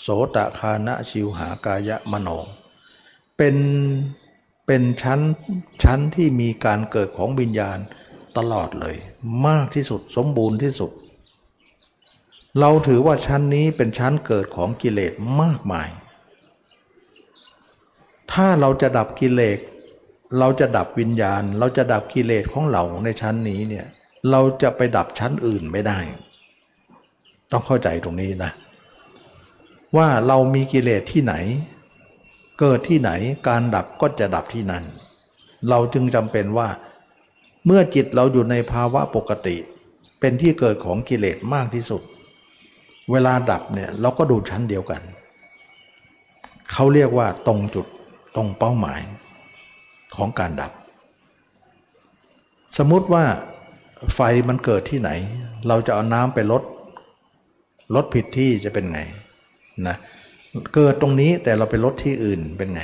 โสตคานะชิวหากายะมโนเป็นเป็นชั้นชั้นที่มีการเกิดของวิญญาณตลอดเลย มากที่สุดสมบูรณ์ที่สุด เราถือว่าชั้นนี้เป็นชั้นเกิดของกิเลสมากมาย ถ้าเราจะดับกิเลส เราจะดับวิญญาณ เราจะดับกิเลสของเราในชั้นนี้เนี่ยเราจะไปดับชั้นอื่นไม่ได้ ต้องเข้าใจตรงนี้นะ ว่าเรามีกิเลสที่ไหน เกิดที่ไหนการดับก็จะดับที่นั่น เราจึงจำเป็นว่า เมื่อจิตเราอยู่ในภาวะปกติ เป็นที่เกิดของกิเลสมากที่สุด เวลาดับเนี่ยเราก็ดูชั้นเดียวกัน เขาเรียกว่าตรงจุดตรงเป้าหมายของการดับ สมมุติว่าไฟมันเกิดที่ไหน เราจะเอาน้ำไปลดลดผิดที่จะเป็นไงนะเกิดตรงนี้แต่เราไปลดที่อื่นเป็นไง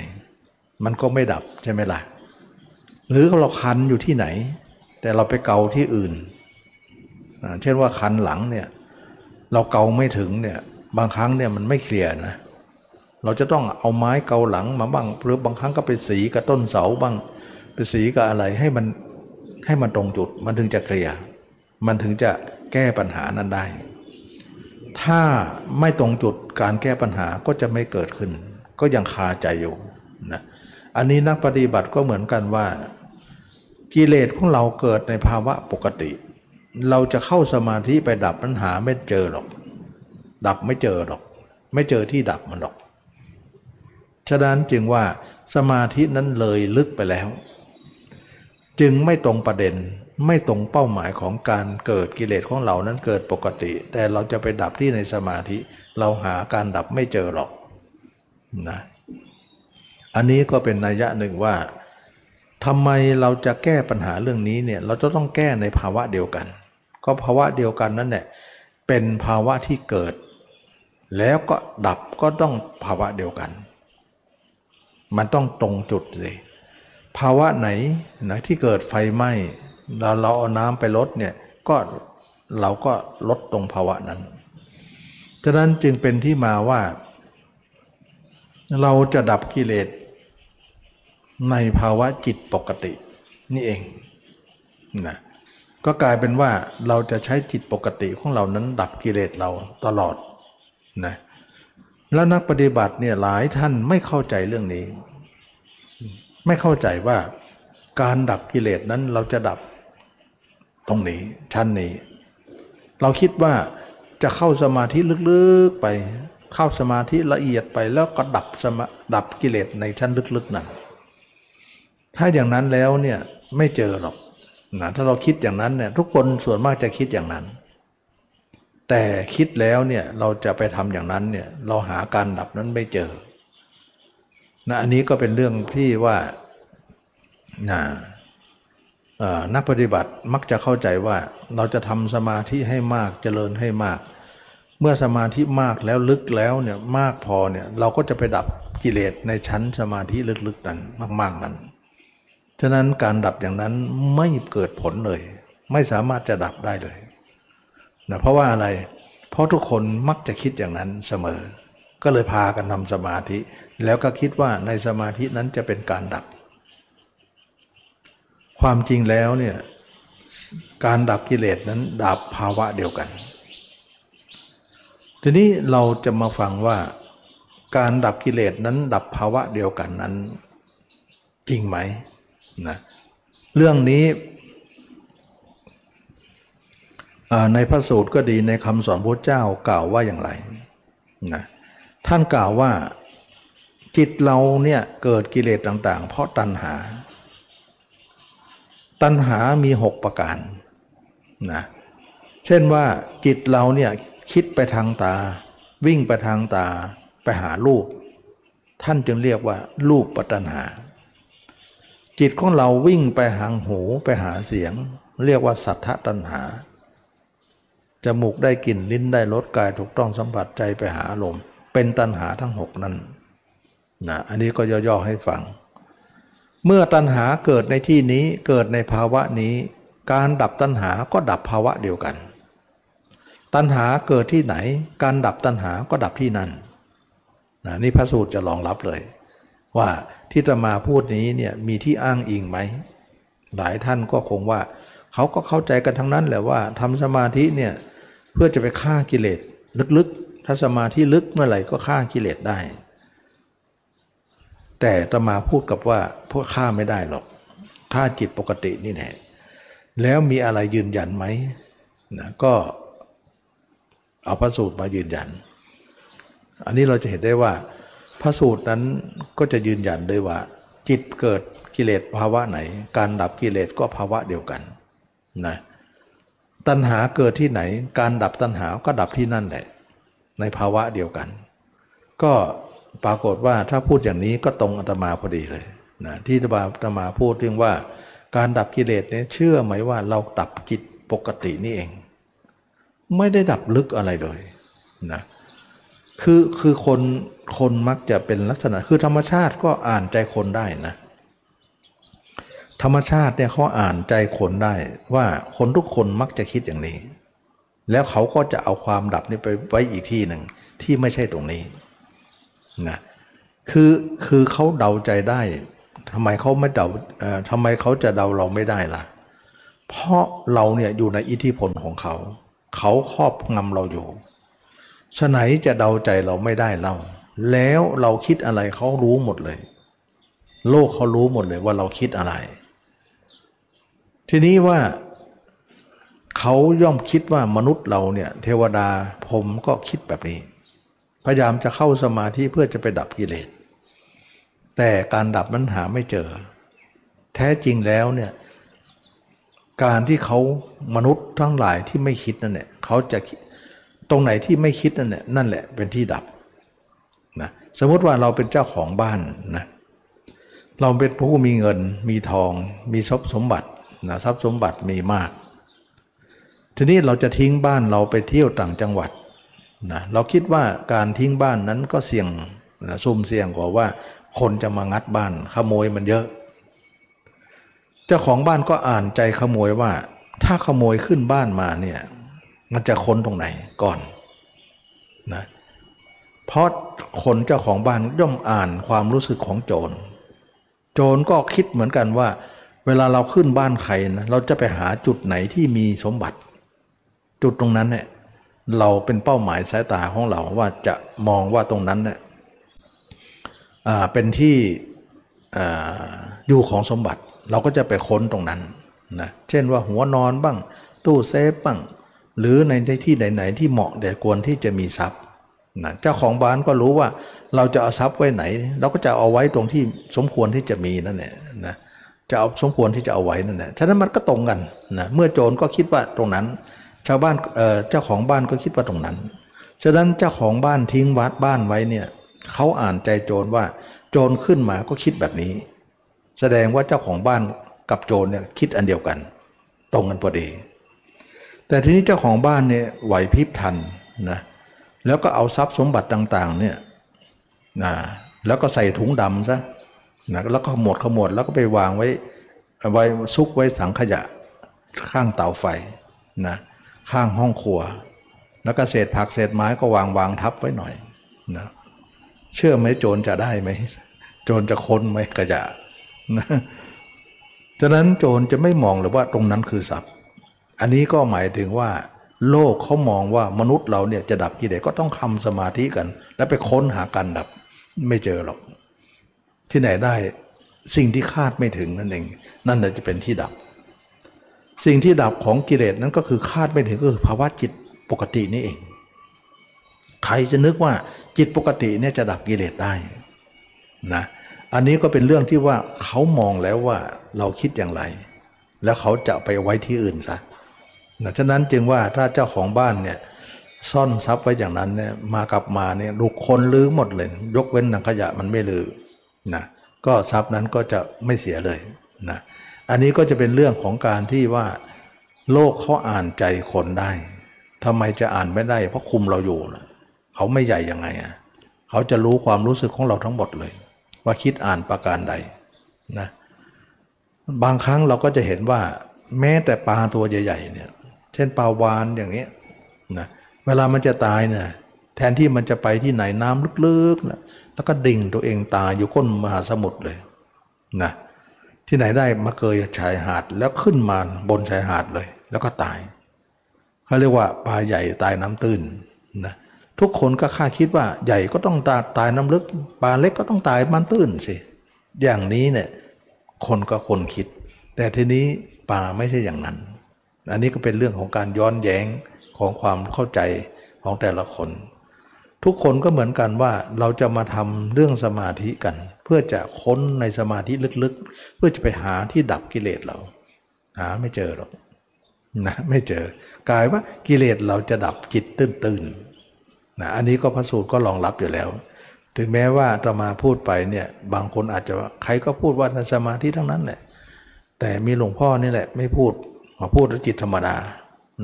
มันก็ไม่ดับใช่ไหมล่ะ หรือเราคันอยู่ที่ไหน แต่เราไปเกาที่อื่น เช่นว่าคันหลังเนี่ย เราเกาไม่ถึงเนี่ยบางครั้งเนี่ยมันไม่เคลียร์นะเราจะต้องเอาไม้เกาหลังมาบ้างหรือบางครั้งก็ไปสีกับต้นเสาบ้าง ไปสีกับอะไรให้มันให้มันตรงจุดมันถึงจะเคลียร์มันถึงจะแก้ปัญหานั้นได้ ถ้าไม่ตรงจุดการแก้ปัญหาก็จะไม่เกิดขึ้น ก็ยังคาใจอยู่นะอันนี้นักปฏิบัติก็เหมือนกันว่า กิเลสของเราเกิดในภาวะปกติ เราจะเข้าสมาธิไปดับปัญหาไม่เจอหรอก ดับไม่เจอหรอก ไม่เจอที่ดับมันหรอก ฉะนั้นจึงว่าสมาธินั้นเลยลึกไปแล้ว จึงไม่ตรงประเด็นไม่ตรงเป้าหมายของการเกิดกิเลสของเรานั้นเกิดปกติ แต่เราจะไปดับที่ในสมาธิ เราหาการดับไม่เจอหรอกนะอันนี้ก็เป็นนัยยะหนึ่งว่าทำไมเราจะแก้ปัญหาเรื่องนี้เนี่ยเราจะต้องแก้ในภาวะเดียวกัน ก็ภาวะเดียวกันนั่นแหละเป็นภาวะที่เกิด แล้วก็ดับก็ต้องภาวะเดียวกัน มันต้องตรงจุดสิภาวะไหนนะที่เกิดไฟไหม้เราเราเอาน้ำไปลดเนี่ยก็เราก็ลดตรงภาวะนั้น ฉะนั้นจึงเป็นที่มาว่า เราจะดับกิเลสในภาวะจิตปกตินี่เองนะ ก็กลายเป็นว่าเราจะใช้จิตปกติของเรานั้นดับกิเลสเราตลอดนะแล้วนักปฏิบัติเนี่ยหลายท่านไม่เข้าใจเรื่องนี้ ไม่เข้าใจว่าการดับกิเลสนั้นเราจะดับตรงนี้ชั้นนี้ เราคิดว่าจะเข้าสมาธิลึกๆไปเข้าสมาธิละเอียดไปแล้วก็ดับสมาดับกิเลสในชั้นลึกๆนั้นถ้าอย่างนั้นแล้วเนี่ยไม่เจอหรอก นะถ้าเราคิดอย่างนั้นเนี่ยทุกคนส่วนมากจะคิดอย่างนั้น แต่คิดแล้วเนี่ยเราจะไปทำอย่างนั้นเนี่ยเราหาการดับนั้นไม่เจอนะอันนี้ก็เป็นเรื่องที่ว่านะนักปฏิบัติมักจะเข้าใจว่าเราจะทำสมาธิให้มากเจริญให้มาก เมื่อสมาธิมากแล้วลึกแล้วเนี่ยมากพอเนี่ยเราก็จะไปดับกิเลสในชั้นสมาธิลึกๆนั้นมาก ๆนั้น ฉะนั้นการดับอย่างนั้นไม่เกิดผลเลย ไม่สามารถจะดับได้เลยนะเพราะว่าอะไร เพราะทุกคนมักจะคิดอย่างนั้นเสมอ ก็เลยพากันทำสมาธิ แล้วก็คิดว่าในสมาธินั้นจะเป็นการดับ ความจริงแล้วเนี่ยการดับกิเลสนั้นดับภาวะเดียวกัน ทีนี้เราจะมาฟังว่า การดับกิเลสนั้นดับภาวะเดียวกันนั้น จริงไหม นะเรื่องนี้ในพระสูตรก็ดีในคำสอนพระเจ้ากล่าวว่าอย่างไรนะท่านกล่าวว่าจิตเราเนี่ยเกิดกิเลสต่างๆ เพราะตัณหา ตัณหามีหกประการนะเช่นว่าจิตเราเนี่ยคิดไปทางตา วิ่งไปทางตาไปหารูป ท่านจึงเรียกว่ารูปปัตนา จิตของเราวิ่งไปหางหูไปหาเสียง เรียกว่าสัทธตัณหาจมูกได้กลิ่นลิ้นได้รสกายถูกต้องสัมผัสใจไปหาอารมณ์เป็นตัณหาทั้งหกนั้นนะอันนี้ก็ย่อๆให้ฟัง เมื่อตัณหาเกิดในที่นี้เกิดในภาวะนี้ การดับตัณหาก็ดับภาวะเดียวกัน ตัณหาเกิดที่ไหน การดับตัณหาก็ดับที่นั่นนะนี่พระสูตรจะรองรับเลย ว่า ที่จะมาพูดนี้เนี่ยมีที่อ้างอิงไหม หลายท่านก็คงว่า เขาก็เข้าใจกันทั้งนั้นแหละว่าทำสมาธิเนี่ยเพื่อจะไปฆ่ากิเลสลึกๆ ถ้าสมาธิลึกเมื่อไหร่ก็ฆ่ากิเลสได้ แต่ตมาพูดกับว่าพวกฆ่าไม่ได้หรอกฆ่าจิตปกตินี่แน่แล้วมีอะไรยืนยันไหมนะก็เอาพระสูตรมายืนยัน อันนี้เราจะเห็นได้ว่าพระสูตรนั้น ก็จะยืนยันด้วยว่า จิตเกิดกิเลสภาวะไหน การดับกิเลสก็ภาวะเดียวกันนะตัณหาเกิดที่ไหน การดับตัณหาก็ดับที่นั่นแหละ ในภาวะเดียวกัน ก็ปรากฏว่าถ้าพูดอย่างนี้ก็ตรงอัตมาพอดีเลยนะที่อาตมาพูดเรื่องว่า การดับกิเลสเนี่ยเชื่อไหมว่าเราดับจิตปกตินี่เอง ไม่ได้ดับลึกอะไรเลยนะคือคือคน คนมักจะเป็นลักษณะคือธรรมชาติก็อ่านใจคนได้นะ ธรรมชาติเนี่ยเขาอ่านใจคนได้ว่าคนทุกคนมักจะคิดอย่างนี้ แล้วเขาก็จะเอาความดับนี่ไปไว้อีกที่หนึ่งที่ไม่ใช่ตรงนี้นะคือคือเขาเดาใจได้ทำไมเขาไม่เดาทำไมเขาจะเดาเราไม่ได้ล่ะ เพราะเราเนี่ยอยู่ในอิทธิพลของเขา เขาครอบงำเราอยู่ฉะไหนจะเดาใจเราไม่ได้เรา แล้วเราคิดอะไรเขารู้หมดเลย โลกเขารู้หมดเลยว่าเราคิดอะไร ทีนี้ว่าเขาย่อมคิดว่ามนุษย์เราเนี่ย เทวดาผมก็คิดแบบนี้ พยายามจะเข้าสมาธิเพื่อจะไปดับกิเลส แต่การดับนั้นหาไม่เจอ แท้จริงแล้วเนี่ยการที่เขามนุษย์ทั้งหลายที่ไม่คิดนั่นแหละเขาจะตรงไหนที่ไม่คิดนั่นแหละนั่นแหละเป็นที่ดับ สมมติว่าเราเป็นเจ้าของบ้านนะเราเป็นผู้มีเงิน มีทอง มีทรัพย์สมบัตินะทรัพย์สมบัติมีมาก ทีนี้เราจะทิ้งบ้านเราไปเที่ยวต่างจังหวัดนะเราคิดว่าการทิ้งบ้านนั้นก็เสี่ยงนะซุ่มเสี่ยงกว่าว่า คนจะมางัดบ้านขโมยมันเยอะ เจ้าของบ้านก็อ่านใจขโมยว่า ถ้าขโมยขึ้นบ้านมาเนี่ยมันจะค้นตรงไหนก่อนนะ เพราะคนเจ้าของบ้านย่อมอ่านความรู้สึกของโจร โจรก็คิดเหมือนกันว่า เวลาเราขึ้นบ้านใครนะเราจะไปหาจุดไหนที่มีสมบัติ จุดตรงนั้นเนี่ยเราเป็นเป้าหมายสายตาของเราว่าจะมองว่าตรงนั้นเนี่ยเป็นที่อยู่ของสมบัติ เราก็จะไปค้นตรงนั้นนะเช่นว่าหัวนอนบ้าง ตู้เซฟบ้าง หรือในที่ไหนๆที่เหมาะแด่ควรที่จะมีทรัพย์ นะเจ้าของบ้านก็รู้ว่าเราจะเอาทรัพย์ไว้ไหน เราก็จะเอาไว้ตรงที่สมควรที่จะมีนั่นแหละนะจะเอาสมควรที่จะเอาไว้นั่นแหละฉะนั้นมันก็ตรงกันนะเมื่อโจรก็คิดว่าตรงนั้น ชาวบ้านเจ้าของบ้านก็คิดว่าตรงนั้น ฉะนั้นเจ้าของบ้านทิ้งวัดบ้านไว้เนี่ยเขาอ่านใจโจรว่า โจรขึ้นมาก็คิดแบบนี้ แสดงว่าเจ้าของบ้านกับโจรเนี่ยคิดอันเดียวกัน ตรงกันพอดี แต่ทีนี้เจ้าของบ้านเนี่ยไหวพริบทันนะ แล้วก็เอาทรัพย์สมบัติต่างๆเนี่ยนะแล้วก็ใส่ถุงดำซะนะแล้วก็หมดขมวดแล้วก็ไปวางไว้ไว้ซุกไว้สังขยะข้างเตาไฟนะข้างห้องครัว แล้วก็เศษผักเศษไม้ก็วางวางทับไว้หน่อยนะเชื่อไหมโจรจะได้ไหมโจรจะค้นไหมก็จะนะฉะนั้นโจรจะไม่มองเลยว่าตรงนั้นคือทรัพย์ อันนี้ก็หมายถึงว่า โลกเขามองว่ามนุษย์เราเนี่ยจะดับกิเลสก็ต้องทำสมาธิกัน แล้วไปค้นหาการดับไม่เจอหรอก ที่ไหนได้สิ่งที่คาดไม่ถึงนั่นเอง นั่นแหละจะเป็นที่ดับ สิ่งที่ดับของกิเลสนั้นก็คือคาดไม่ถึงก็คือภาวะจิตปกตินี่เอง ใครจะนึกว่าจิตปกติเนี่ยจะดับกิเลสได้นะอันนี้ก็เป็นเรื่องที่ว่าเขามองแล้วว่าเราคิดอย่างไร แล้วเขาจะไปไว้ที่อื่นซะ นะฉะนั้นจึงว่าถ้าเจ้าของบ้านเนี่ยซ่อนทรัพย์ไว้อย่างนั้นเนี่ยมากลับมาเนี่ยลูกคนลื้อหมดเลย ยกเว้นหนังขยะมันไม่ลือนะก็ทรัพย์นั้นก็จะไม่เสียเลยนะอันนี้ก็จะเป็นเรื่องของการที่ว่า โลกเขาอ่านใจคนได้ทำไมจะอ่านไม่ได้ เพราะคุมเราอยู่นะเขาไม่ใหญ่ยังไงอะเขาจะรู้ความรู้สึกของเราทั้งหมดเลย ว่าคิดอ่านประการใดนะบางครั้งเราก็จะเห็นว่า แม้แต่ปลาตัวใหญ่ๆเนี่ย เช่นปลาวานอย่างนี้นะเวลามันจะตายเนี่ยแทนที่มันจะไปที่ไหนน้ำลึกๆนะแล้วก็ดิ่งตัวเองตายอยู่ก้นมหาสมุทรเลยนะที่ไหนได้มาเกยชายหาดแล้วขึ้นมาบนชายหาดเลย แล้วก็ตายเขาเรียกว่าปลาใหญ่ตายน้ำตื้นนะทุกคนก็คาดคิดว่าใหญ่ก็ต้องตาตายน้ำลึกปลาเล็กก็ต้องตายมันตื้นสิอย่างนี้เนี่ยคนก็คนคิด แต่ทีนี้ปลาไม่ใช่อย่างนั้น อันนี้ก็เป็นเรื่องของการย้อนแย้งของความเข้าใจของแต่ละคน ทุกคนก็เหมือนกันว่าเราจะมาทำเรื่องสมาธิกัน เพื่อจะค้นในสมาธิลึกๆ เพื่อจะไปหาที่ดับกิเลสเรา หาไม่เจอหรอกนะไม่เจอกลายว่ากิเลสเราจะดับจิตตื้นๆนะอันนี้ก็พระสูตรก็รองรับอยู่แล้ว ถึงแม้ว่าจะมาพูดไปเนี่ยบางคนอาจจะใครก็พูดว่าในสมาธิทั้งนั้นแหละแต่มีหลวงพ่อนี่แหละไม่พูด มาพูดแล้วจิตธรรมดา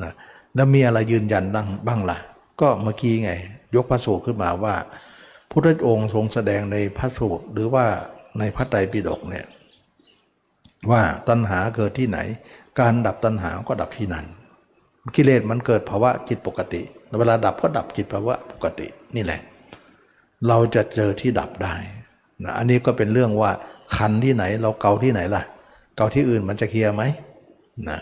นะแล้วมีอะไรยืนยันบ้างบ้างล่ะ ก็เมื่อกี้ไง ยกพระสูตรขึ้นมาว่าพุทธองค์ทรงแสดงในพระสูตรหรือว่าในพระไตรปิฎกเนี่ยว่าตัณหาเกิดที่ไหน การดับตัณหาก็ดับที่นั้นกิเลสมันเกิดภาวะจิตปกติ เวลาดับก็ดับจิตภาวะปกตินี่แหละ เราจะเจอที่ดับได้นะอันนี้ก็เป็นเรื่องว่าคันที่ไหนเราเกาที่ไหนล่ะ เกาที่อื่นมันจะเคลียร์ไหมนะ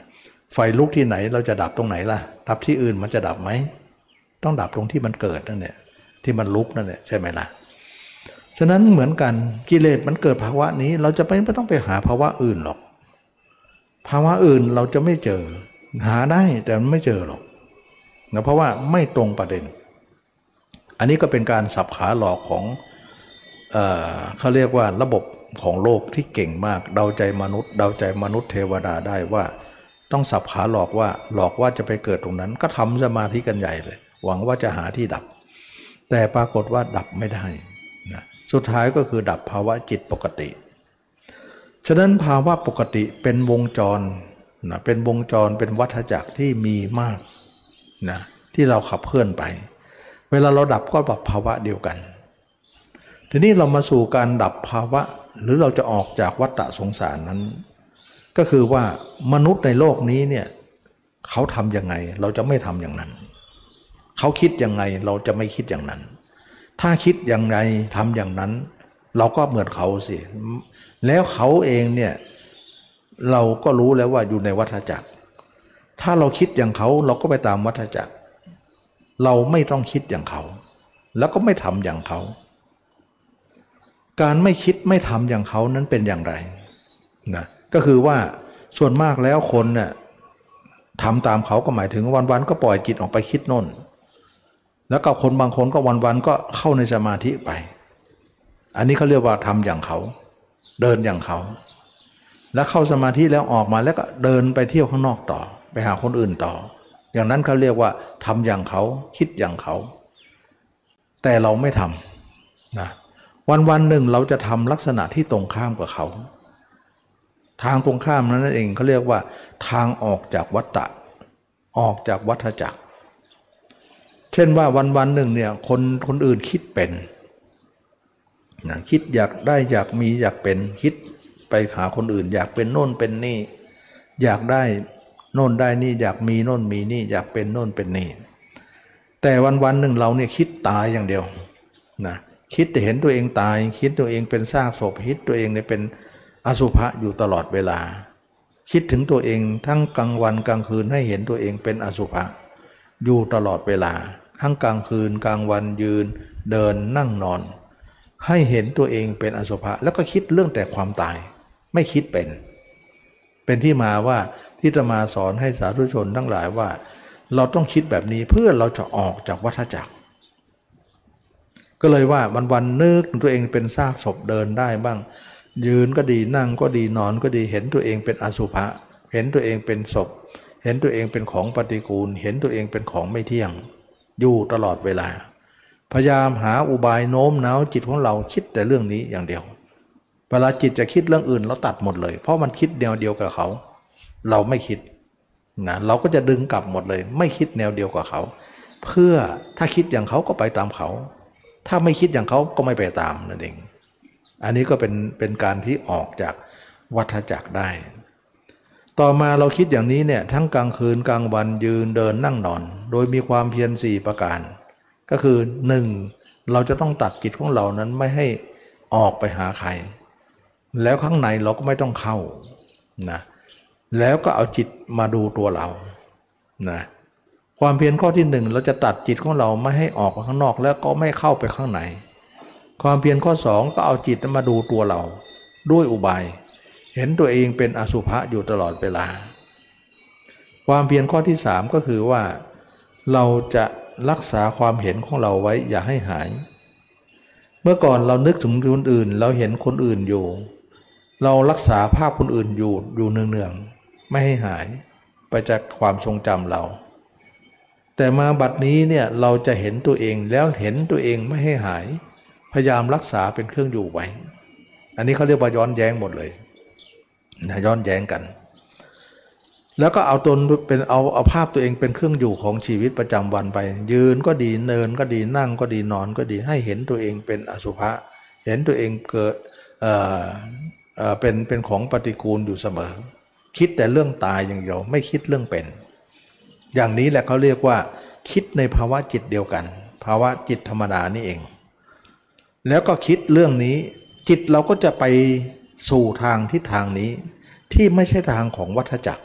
ไฟลุกที่ไหนเราจะดับตรงไหนล่ะ ดับที่อื่นมันจะดับไหม ต้องดับตรงที่มันเกิดนั่นแหละที่มันลุกนั่นแหละใช่ไหมล่ะ ฉะนั้นเหมือนกันกิเลสมันเกิดภาวะนี้ เราจะไม่ไม่ต้องไปหาภาวะอื่นหรอก ภาวะอื่นเราจะไม่เจอ หาได้แต่มันไม่เจอหรอกนะเพราะว่าไม่ตรงประเด็น อันนี้ก็เป็นการสับขาหลอกของเออเขาเรียกว่าระบบของโลกที่เก่งมาก เดาใจมนุษย์ เดาใจมนุษย์เทวดาได้ว่า ต้องสับขาหลอกว่าหลอกว่าจะไปเกิดตรงนั้น ก็ทำสมาธิกันใหญ่เลย หวังว่าจะหาที่ดับ แต่ปรากฏว่าดับไม่ได้นะสุดท้ายก็คือดับภาวะจิตปกติ ฉะนั้นภาวะปกติเป็นวงจรนะเป็นวงจรเป็นวัฏจักรที่มีมากนะที่เราขับเคลื่อนไป เวลาเราดับก็ดับภาวะเดียวกัน ทีนี้เรามาสู่การดับภาวะ หรือเราจะออกจากวัฏสงสารนั้น ก็คือว่ามนุษย์ในโลกนี้เนี่ยเขาทำยังไงเราจะไม่ทำอย่างนั้น เขาคิดยังไงเราจะไม่คิดอย่างนั้น ถ้าคิดอย่างไรทำอย่างนั้น เราก็เหมือนเขาสิแล้วเขาเองเนี่ยเราก็รู้แล้วว่าอยู่ในวัฏจักร ถ้าเราคิดอย่างเขาเราก็ไปตามวัฏจักร เราไม่ต้องคิดอย่างเขา แล้วก็ไม่ทำอย่างเขา การไม่คิดไม่ทำอย่างเขานั้นเป็นอย่างไรนะ ก็คือว่าส่วนมากแล้วคนเนี่ยทำตามเขาก็หมายถึงวันๆก็ปล่อยจิตออกไปคิดน่น แล้วก็คนบางคนก็วันๆก็เข้าในสมาธิไป อันนี้เขาเรียกว่าทำอย่างเขา เดินอย่างเขา แล้วเข้าสมาธิแล้วออกมาแล้วก็เดินไปเที่ยวข้างนอกต่อ ไปหาคนอื่นต่อ อย่างนั้นเขาเรียกว่าทำอย่างเขาคิดอย่างเขา แต่เราไม่ทำนะวันวันหนึ่งเราจะทำลักษณะที่ตรงข้ามกับเขา ทางตรงข้ามนั้นเองเขาเรียกว่า ทางออกจากวัฏฏะออกจากวัฏจักร เช่นว่าวันวันหนึ่งเนี่ยคนคนอื่นคิดเป็นนะคิดอยากได้อยากมีอยากเป็นคิดไปหาคนอื่น อยากเป็นโน่นเป็นนี่ อยากได้โน่นได้นี่อยากมีโน่นมีนี่ อยากเป็นโน่นเป็นนี่ แต่วันวันหนึ่งเราเนี่ยคิดตายอย่างเดียวนะคิดแต่เห็นตัวเองตาย คิดตัวเองเป็นซากศพคิดตัวเองเนี่ยเป็น อสุภะอยู่ตลอดเวลา คิดถึงตัวเองทั้งกลางวันกลางคืนให้เห็นตัวเองเป็นอสุภะอยู่ตลอดเวลา ทั้งกลางคืนกลางวันยืน เดินนั่งนอน ให้เห็นตัวเองเป็นอสุภะแล้วก็คิดเรื่องแต่ความตาย ไม่คิดเป็น เป็นที่มาว่าที่จะมาสอนให้สาธุชนทั้งหลายว่า เราต้องคิดแบบนี้เพื่อเราจะออกจากวัฏจักร ก็เลยว่าวันวันนึกตัวเองเป็นซากศพเดินได้บ้าง ยืนก็ดีนั่งก็ดีนอนก็ดีเห็นตัวเองเป็นอสุภะเห็นตัวเองเป็นศพ เห็นตัวเองเป็นของปฏิกูล เห็นตัวเองเป็นของไม่เที่ยง อยู่ตลอดเวลา พยายามหาอุบายโน้มน้าวจิตของเราคิดแต่เรื่องนี้อย่างเดียว เวลาจิตจะคิดเรื่องอื่นเราตัดหมดเลย เพราะมันคิดแนวเดียวกับเขา เราไม่คิดนะเราก็จะดึงกลับหมดเลย ไม่คิดแนวเดียวกับเขา เพื่อถ้าคิดอย่างเขาก็ไปตามเขา ถ้าไม่คิดอย่างเขาก็ไม่ไปตามนั่นเอง อันนี้ก็เป็นเป็นการที่ออกจากวัฏจักรได้ ต่อมาเราคิดอย่างนี้เนี่ยทั้งกลางคืนกลางวันยืนเดินนั่งนอน โดยมีความเพียรสี่ประการ ก็คือหนึ่งเราจะต้องตัดจิตของเรานั้นไม่ให้ออกไปหาใคร แล้วข้างในเราก็ไม่ต้องเข้านะแล้วก็เอาจิตมาดูตัวเรานะความเพียรข้อที่หนึ่งเราจะตัดจิตของเราไม่ให้ออกไปข้างนอก แล้วก็ไม่เข้าไปข้างใน ความเพียรข้อสองก็เอาจิตมาดูตัวเรา ด้วยอุบาย เห็นตัวเองเป็นอสุภะอยู่ตลอดเวลา ความเพียรข้อที่สามก็คือว่า เราจะรักษาความเห็นของเราไว้อย่าให้หาย เมื่อก่อนเรานึกถึงคนอื่น เราเห็นคนอื่นอยู่ เรารักษาภาพคนอื่นอยู่อยู่เนืองๆไม่ให้หายไปจากความทรงจำเรา แต่มาบัดนี้เนี่ยเราจะเห็นตัวเองแล้วเห็นตัวเองไม่ให้หาย พยายามรักษาเป็นเครื่องอยู่ไว้ อันนี้เขาเรียกว่าย้อนแย้งหมดเลยนะย้อนแย้งกัน แล้วก็เอาตนเป็นเอาเอาภาพตัวเองเป็นเครื่องอยู่ของชีวิตประจำวันไป ยืนก็ดีเนินก็ดีนั่งก็ดีนอนก็ดีให้เห็นตัวเองเป็นอสุภะเห็นตัวเองเกิดเอ่อเอ่อเป็นเป็นของปฏิกูลอยู่เสมอ คิดแต่เรื่องตายอย่างเดียวไม่คิดเรื่องเป็น อย่างนี้แหละเขาเรียกว่า คิดในภาวะจิตเดียวกัน ภาวะจิตธรรมดานี่เอง แล้วก็คิดเรื่องนี้ จิตเราก็จะไปสู่ทางทิศทางนี้ ที่ไม่ใช่ทางของวัฏจักร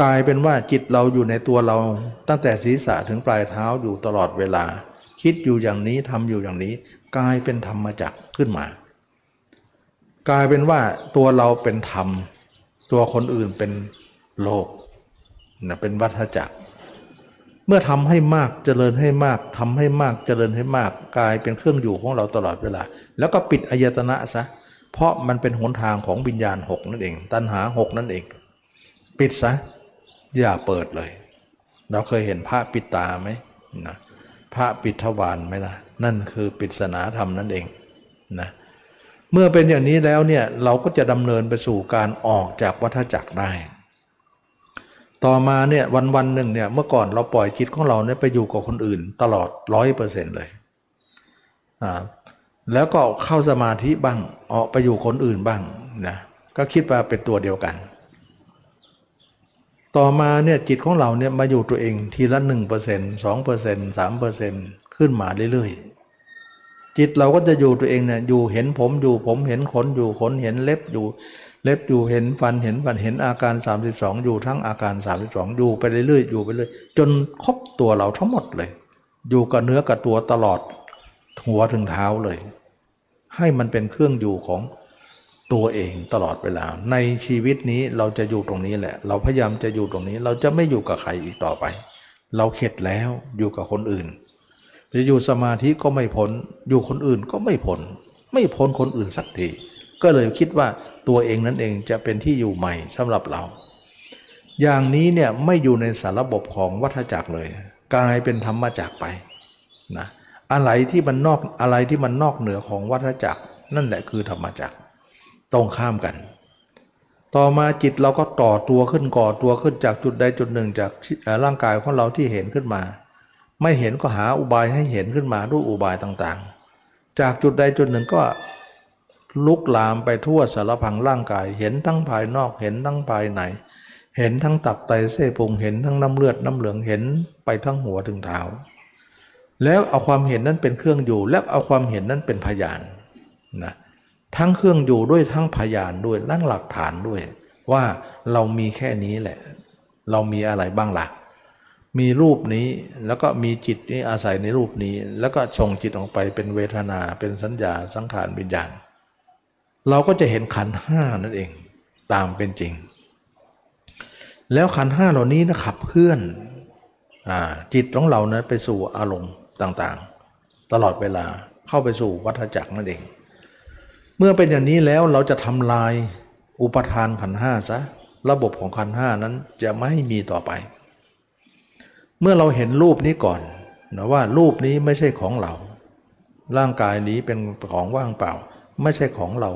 กลายเป็นว่าจิตเราอยู่ในตัวเราตั้งแต่ศีรษะถึงปลายเท้าอยู่ตลอดเวลา คิดอยู่อย่างนี้ทำอยู่อย่างนี้ กลายเป็นธรรมจักรขึ้นมา กลายเป็นว่าตัวเราเป็นธรรม ตัวคนอื่นเป็นโลกนะเป็นวัฏจักร เมื่อทำให้มากเจริญให้มากทำให้มากเจริญให้มากกลายเป็นเครื่องอยู่ของเราตลอดเวลา แล้วก็ปิดอายตนะซะเพราะมันเป็นหนทางของวิญญาณหกนั่นเอง ตัณหาหกนั่นเอง ปิดซะอย่าเปิดเลย เราเคยเห็นพระปิดตาไหมนะพระปิดทวารไหมล่ะนั่นคือปริศนาธรรมนั่นเองนะเมื่อเป็นอย่างนี้แล้วเนี่ยเราก็จะดำเนินไปสู่การออกจากวัฏจักรได้ ต่อมาเนี่ยวันวันหนึ่งเนี่ยเมื่อก่อนเราปล่อยจิตของเราเนี่ยไปอยู่กับคนอื่น ตลอดร้อยเปอร์เซ็นต์เลยอ่าแล้วก็เข้าสมาธิบ้างออกไปอยู่คนอื่นบ้างนะก็คิดว่าเป็นตัวเดียวกัน ต่อมาเนี่ยจิตของเราเนี่ยมาอยู่ตัวเองทีละ1% 2% 3%ขึ้นมาเรื่อยๆจิตเราก็จะอยู่ตัวเองเนี่ยอยู่เห็นผมอยู่ผมเห็นขนอยู่ขนเห็นเล็บอยู่ เล็บอยู่เห็นฟันเห็นฟันเห็นอาการ 32 อยู่ทั้งอาการ 32 อยู่ไปเรื่อยๆอยู่ไปเรื่อยจนครบตัวเราทั้งหมดเลย อยู่กับเนื้อกับตัวตลอดหัวถึงเท้าเลย ให้มันเป็นเครื่องอยู่ของตัวเองตลอดเวลา ในชีวิตนี้เราจะอยู่ตรงนี้แหละ เราพยายามจะอยู่ตรงนี้ เราจะไม่อยู่กับใครอีกต่อไป เราเข็ดแล้วอยู่กับคนอื่นจะอยู่สมาธิก็ไม่พ้นอยู่คนอื่นก็ไม่พ้นไม่พ้นคนอื่นสักทีก็เลยคิดว่า ตัวเองนั่นเองจะเป็นที่อยู่ใหม่สำหรับเรา อย่างนี้เนี่ยไม่อยู่ในสารระบบของวัฏจักรเลย กลายเป็นธรรมจักรไปนะอะไรที่มันนอกอะไรที่มันนอกเหนือของวัฏจักร นั่นแหละคือธรรมจักรตรงข้ามกัน ต่อมาจิตเราก็ต่อตัวขึ้นก่อตัวขึ้นจากจุดใดจุดหนึ่งจากร่างกายของเราที่เห็นขึ้นมา ไม่เห็นก็หาอุบายให้เห็นขึ้นมาด้วยอุบายต่างๆ จากจุดใดจุดหนึ่งก็ ลุกลามไปทั่วสารพังร่างกาย เห็นทั้งภายนอกเห็นทั้งภายในเห็นทั้งตับไตเส้นพุงเห็นทั้งน้ำเลือดน้ำเหลืองเห็นไปทั้งหัวถึงเท้าแล้วเอาความเห็นนั้นเป็นเครื่องอยู่ แล้วเอาความเห็นนั้นเป็นพยานนะทั้งเครื่องอยู่ด้วยทั้งพยานด้วยนั่งหลักฐานด้วย ว่าเรามีแค่นี้แหละ เรามีอะไรบ้างละ่ะ มีรูปนี้แล้วก็มีจิตนี้อาศัยในรูปนี้ แล้วก็ส่งจิตออกไปเป็นเวทนาเป็นสัญญาสังขารวิญญาณ เราก็จะเห็นขันห้านั่นเองตามเป็นจริง แล้วขันห้าเหล่านี้นะขับเคลื่อนอจิตของเรานะไปสู่อารมณ์ต่างๆ ตลอดเวลาเข้าไปสู่วัฏจักรนั่นเอง เมื่อเป็นอย่างนี้แล้วเราจะทำลายอุปทานขันห้าซะระบบของขันห้านั้นจะไม่มีต่อไป เมื่อเราเห็นรูปนี้ก่อนนะว่ารูปนี้ไม่ใช่ของเรา ร่างกายนี้เป็นของว่างเปล่า ไม่ใช่ของเรา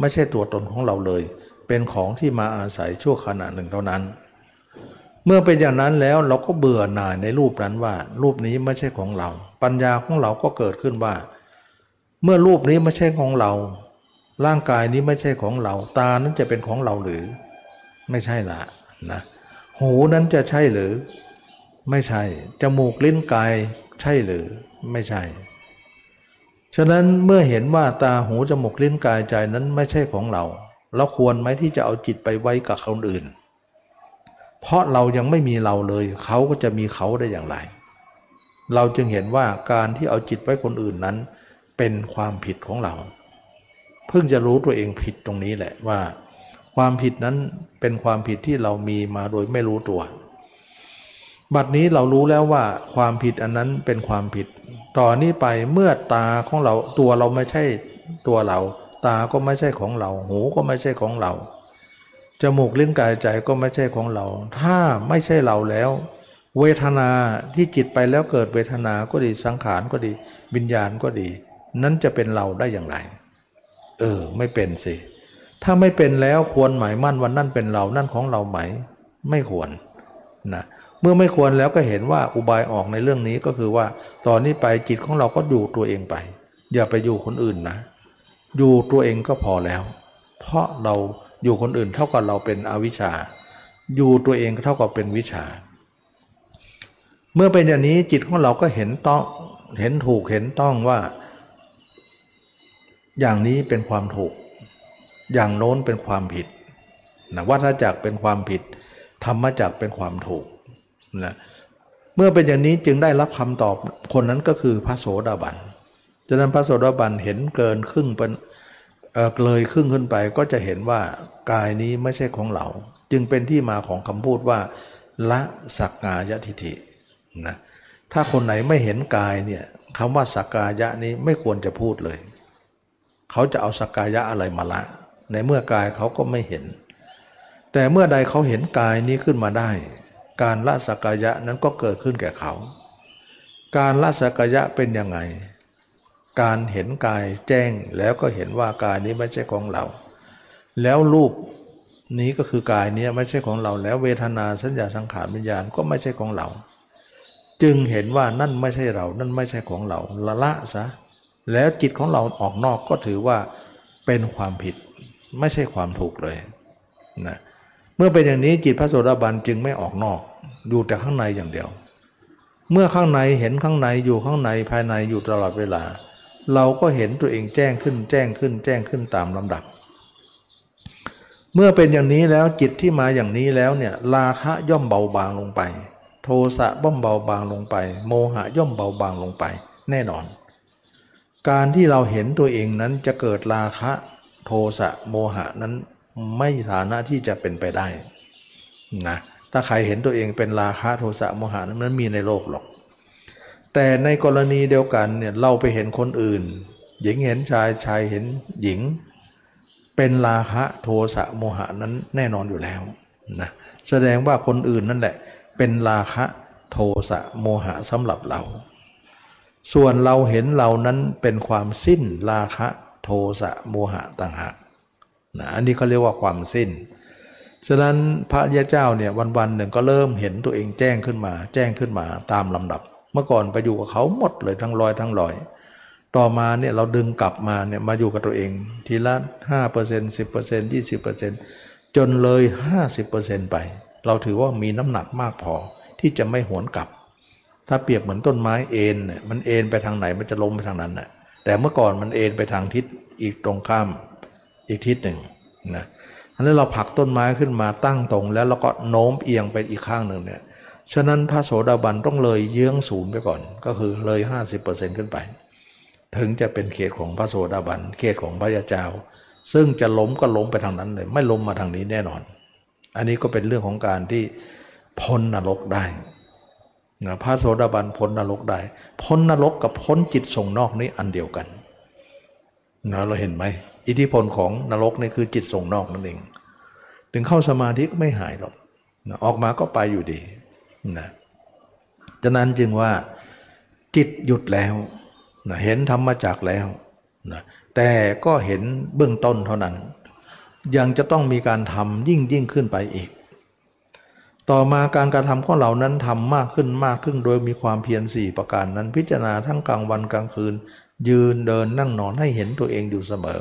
ไม่ใช่ตัวตนของเราเลย เป็นของที่มาอาศัยชั่วขณะหนึ่งเท่านั้น เมื่อเป็นอย่างนั้นแล้วเราก็เบื่อหน่ายในรูปนั้นว่า รูปนี้ไม่ใช่ของเรา ปัญญาของเราก็เกิดขึ้นว่า เมื่อรูปนี้ไม่ใช่ของเรา ร่างกายนี้ไม่ใช่ของเรา ตานั้นจะเป็นของเราหรือ ไม่ใช่ละนะหูนั้นจะใช่หรือ ไม่ใช่จมูกลิ้นกายใช่หรือ ไม่ใช่ ฉะนั้นเมื่อเห็นว่าตาหูจมูกลิ้นกายใจนั้นไม่ใช่ของเรา เราควรไหมที่จะเอาจิตไปไว้กับคนอื่น เพราะเรายังไม่มีเราเลยเขาก็จะมีเขาได้อย่างไร เราจึงเห็นว่าการที่เอาจิตไว้คนอื่นนั้น เป็นความผิดของเรา เพิ่งจะรู้ตัวเองผิดตรงนี้แหละว่า ความผิดนั้นเป็นความผิดที่เรามีมาโดยไม่รู้ตัวบัดนี้เรารู้แล้วว่าความผิดอันนั้นเป็นความผิด ต่อนนี้ไปเมื่อตาของเราตัวเราไม่ใช่ตัวเรา ตาก็ไม่ใช่ของเรา หูก็ไม่ใช่ของเราจมูกเลิ้นกายใจก็ไม่ใช่ของเรา ถ้าไม่ใช่เราแล้ว เวทนาที่จิตไปแล้วเกิดเวทนาก็ดีสังขารก็ดีวิญญาณก็ดี นั้นจะเป็นเราได้อย่างไร เออ ไม่เป็นสิถ้าไม่เป็นแล้วควรหมายมั่นวันนั่นเป็นเรานั่นของเราไหม ไม่ควรนะเมื่อไม่ควรแล้วก็เห็นว่าอุบายออกในเรื่องนี้ก็คือว่าตอนนี้ไปจิตของเราก็อยู่ตัวเองไป อย่าไปอยู่คนอื่นนะ อยู่ตัวเองก็พอแล้ว เพราะเราอยู่คนอื่นเท่ากับเราเป็นอวิชชา อยู่ตัวเองเท่ากับเป็นวิชา เมื่อเป็นอย่างนี้จิตของเราก็เห็นต้องเห็นถูกเห็นต้องว่า อย่างนี้เป็นความถูก อย่างโน้นเป็นความผิดนะวัฏจักรเป็นความผิดธรรมจักรเป็นความถูก นะเมื่อเป็นอย่างนี้จึงได้รับคำตอบคนนั้นก็คือพระโสดาบันฉะนั้นพระโสดาบันเห็นเกินครึ่งเป็นเเลยครึ่งขึ้นไปก็จะเห็นว่ากายนี้ไม่ใช่ของเรา จึงเป็นที่มาของคำพูดว่า ละสักกายทิฐินะถ้าคนไหนไม่เห็นกายเนี่ยคำว่าสักกายะนี้ไม่ควรจะพูดเลย เขาจะเอาสักกายะอะไรมาละ ในเมื่อกายเขาก็ไม่เห็น แต่เมื่อใดเขาเห็นกายนี้ขึ้นมาได้ การละสักกายะนั้นก็เกิดขึ้นแก่เขา การละสักกายะเป็นยังไง การเห็นกายแจ้งแล้วก็เห็นว่ากายนี้ไม่ใช่ของเรา แล้วรูปนี้ก็คือกายนี้ไม่ใช่ของเรา แล้วเวทนาสัญญาสังขารวิญญาณก็ไม่ใช่ของเรา จึงเห็นว่านั่นไม่ใช่เรา นั่นไม่ใช่ของเราละละซะแล้วจิตของเราออกนอกก็ถือว่าเป็นความผิดไม่ใช่ความถูกเลยนะ เมื่อเป็นอย่างนี้จิตพระโสดาบันจึงไม่ออกนอก อยู่แต่ข้างในอย่างเดียว เมื่อข้างในเห็นข้างในอยู่ข้างในภายในอยู่ตลอดเวลา เราก็เห็นตัวเองแจ้งขึ้นแจ้งขึ้นแจ้งขึ้นตามลำดับ เมื่อเป็นอย่างนี้แล้วจิตที่มาอย่างนี้แล้วเนี่ยราคะย่อมเบาบางลงไป โทสะบ่อมเบาบางลงไป โมหะย่อมเบาบางลงไป แน่นอน การที่เราเห็นตัวเองนั้นจะเกิดราคะ โทสะโมหะนั้น ไม่ฐานะที่จะเป็นไปได้นะถ้าใครเห็นตัวเองเป็นราคะโทสะโมหะนั้นมีในโลกหรอก แต่ในกรณีเดียวกันเนี่ยเราไปเห็นคนอื่น หญิงเห็นชายชายเห็นหญิง เป็นราคะโทสะโมหะนั้นแน่นอนอยู่แล้วนะแสดงว่าคนอื่นนั่นแหละ เป็นราคะโทสะโมหะสำหรับเรา ส่วนเราเห็นเรานั้นเป็นความสิ้นราคะโทสะโมหะต่างหาก นะอันนี้เขาเรียกว่าความสิ้น ฉะนั้นพระยาเจ้าเนี่ยวันๆหนึ่งก็เริ่มเห็นตัวเองแจ้งขึ้นมา แจ้งขึ้นมาตามลำดับ เมื่อก่อนไปอยู่กับเขาหมดเลยทั้งร้อยทั้งร้อย ต่อมาเนี่ยเราดึงกลับมาเนี่ยมาอยู่กับตัวเอง ทีละห้าเปอร์เซ็นต์สิบเปอร์เซ็นต์ยี่สิบเปอร์เซ็นต์จนเลยห้าสิบเปอร์เซ็นต์ไป เราถือว่ามีน้ำหนักมากพอที่จะไม่หวนกลับ ถ้าเปรียบเหมือนต้นไม้เอ็นเนี่ยมันเอ็นไปทางไหนมันจะล้มไปทางนั้นแหละแต่เมื่อก่อนมันเอ็นไปทางทิศอีกตรงข้าม อีกทิศหนึ่งนะอันนั้เราผลักต้นไม้ขึ้นมาตั้งตรง แล้วเราก็โน้มเอียงไปอีกข้างหนึ่งเนี่ยฉะนั้นพระโสดาบันต้องเลยเยื้องศูนย์ไปก่อน ก็คือเลย 50%ขึ้นไป ถึงจะเป็นเขตของพระโสดาบันเขตของพระยาเจ้า ซึ่งจะล้มก็ล้มไปทางนั้นเลย ไม่ล้มมาทางนี้แน่นอน อันนี้ก็เป็นเรื่องของการที่พ้นนรกได้นะพระโสดาบันพ้นนรกได้ พ้นนรกกับพ้นจิตส่งนอกนี้อันเดียวกัน นะเราเห็นไหมอิทธิพลของนรกนี่คือจิตส่งนอกนั่นเอง ถึงเข้าสมาธิก็ไม่หายหรอกนะออกมาก็ไปอยู่ดีนะฉะนั้นจึงว่าจิตหยุดแล้วนะเห็นธรรมจักแล้วนะแต่ก็เห็นเบื้องต้นเท่านั้น ยังจะต้องมีการทำยิ่งยิ่งขึ้นไปอีก ต่อมาการการทำของเรานั้นทำมากขึ้นมากขึ้นโดยมีความเพียรสี่ประการนั้นพิจารณาทั้งกลางวันกลางคืน ยืนเดินนั่งนอนให้เห็นตัวเองอยู่เสมอ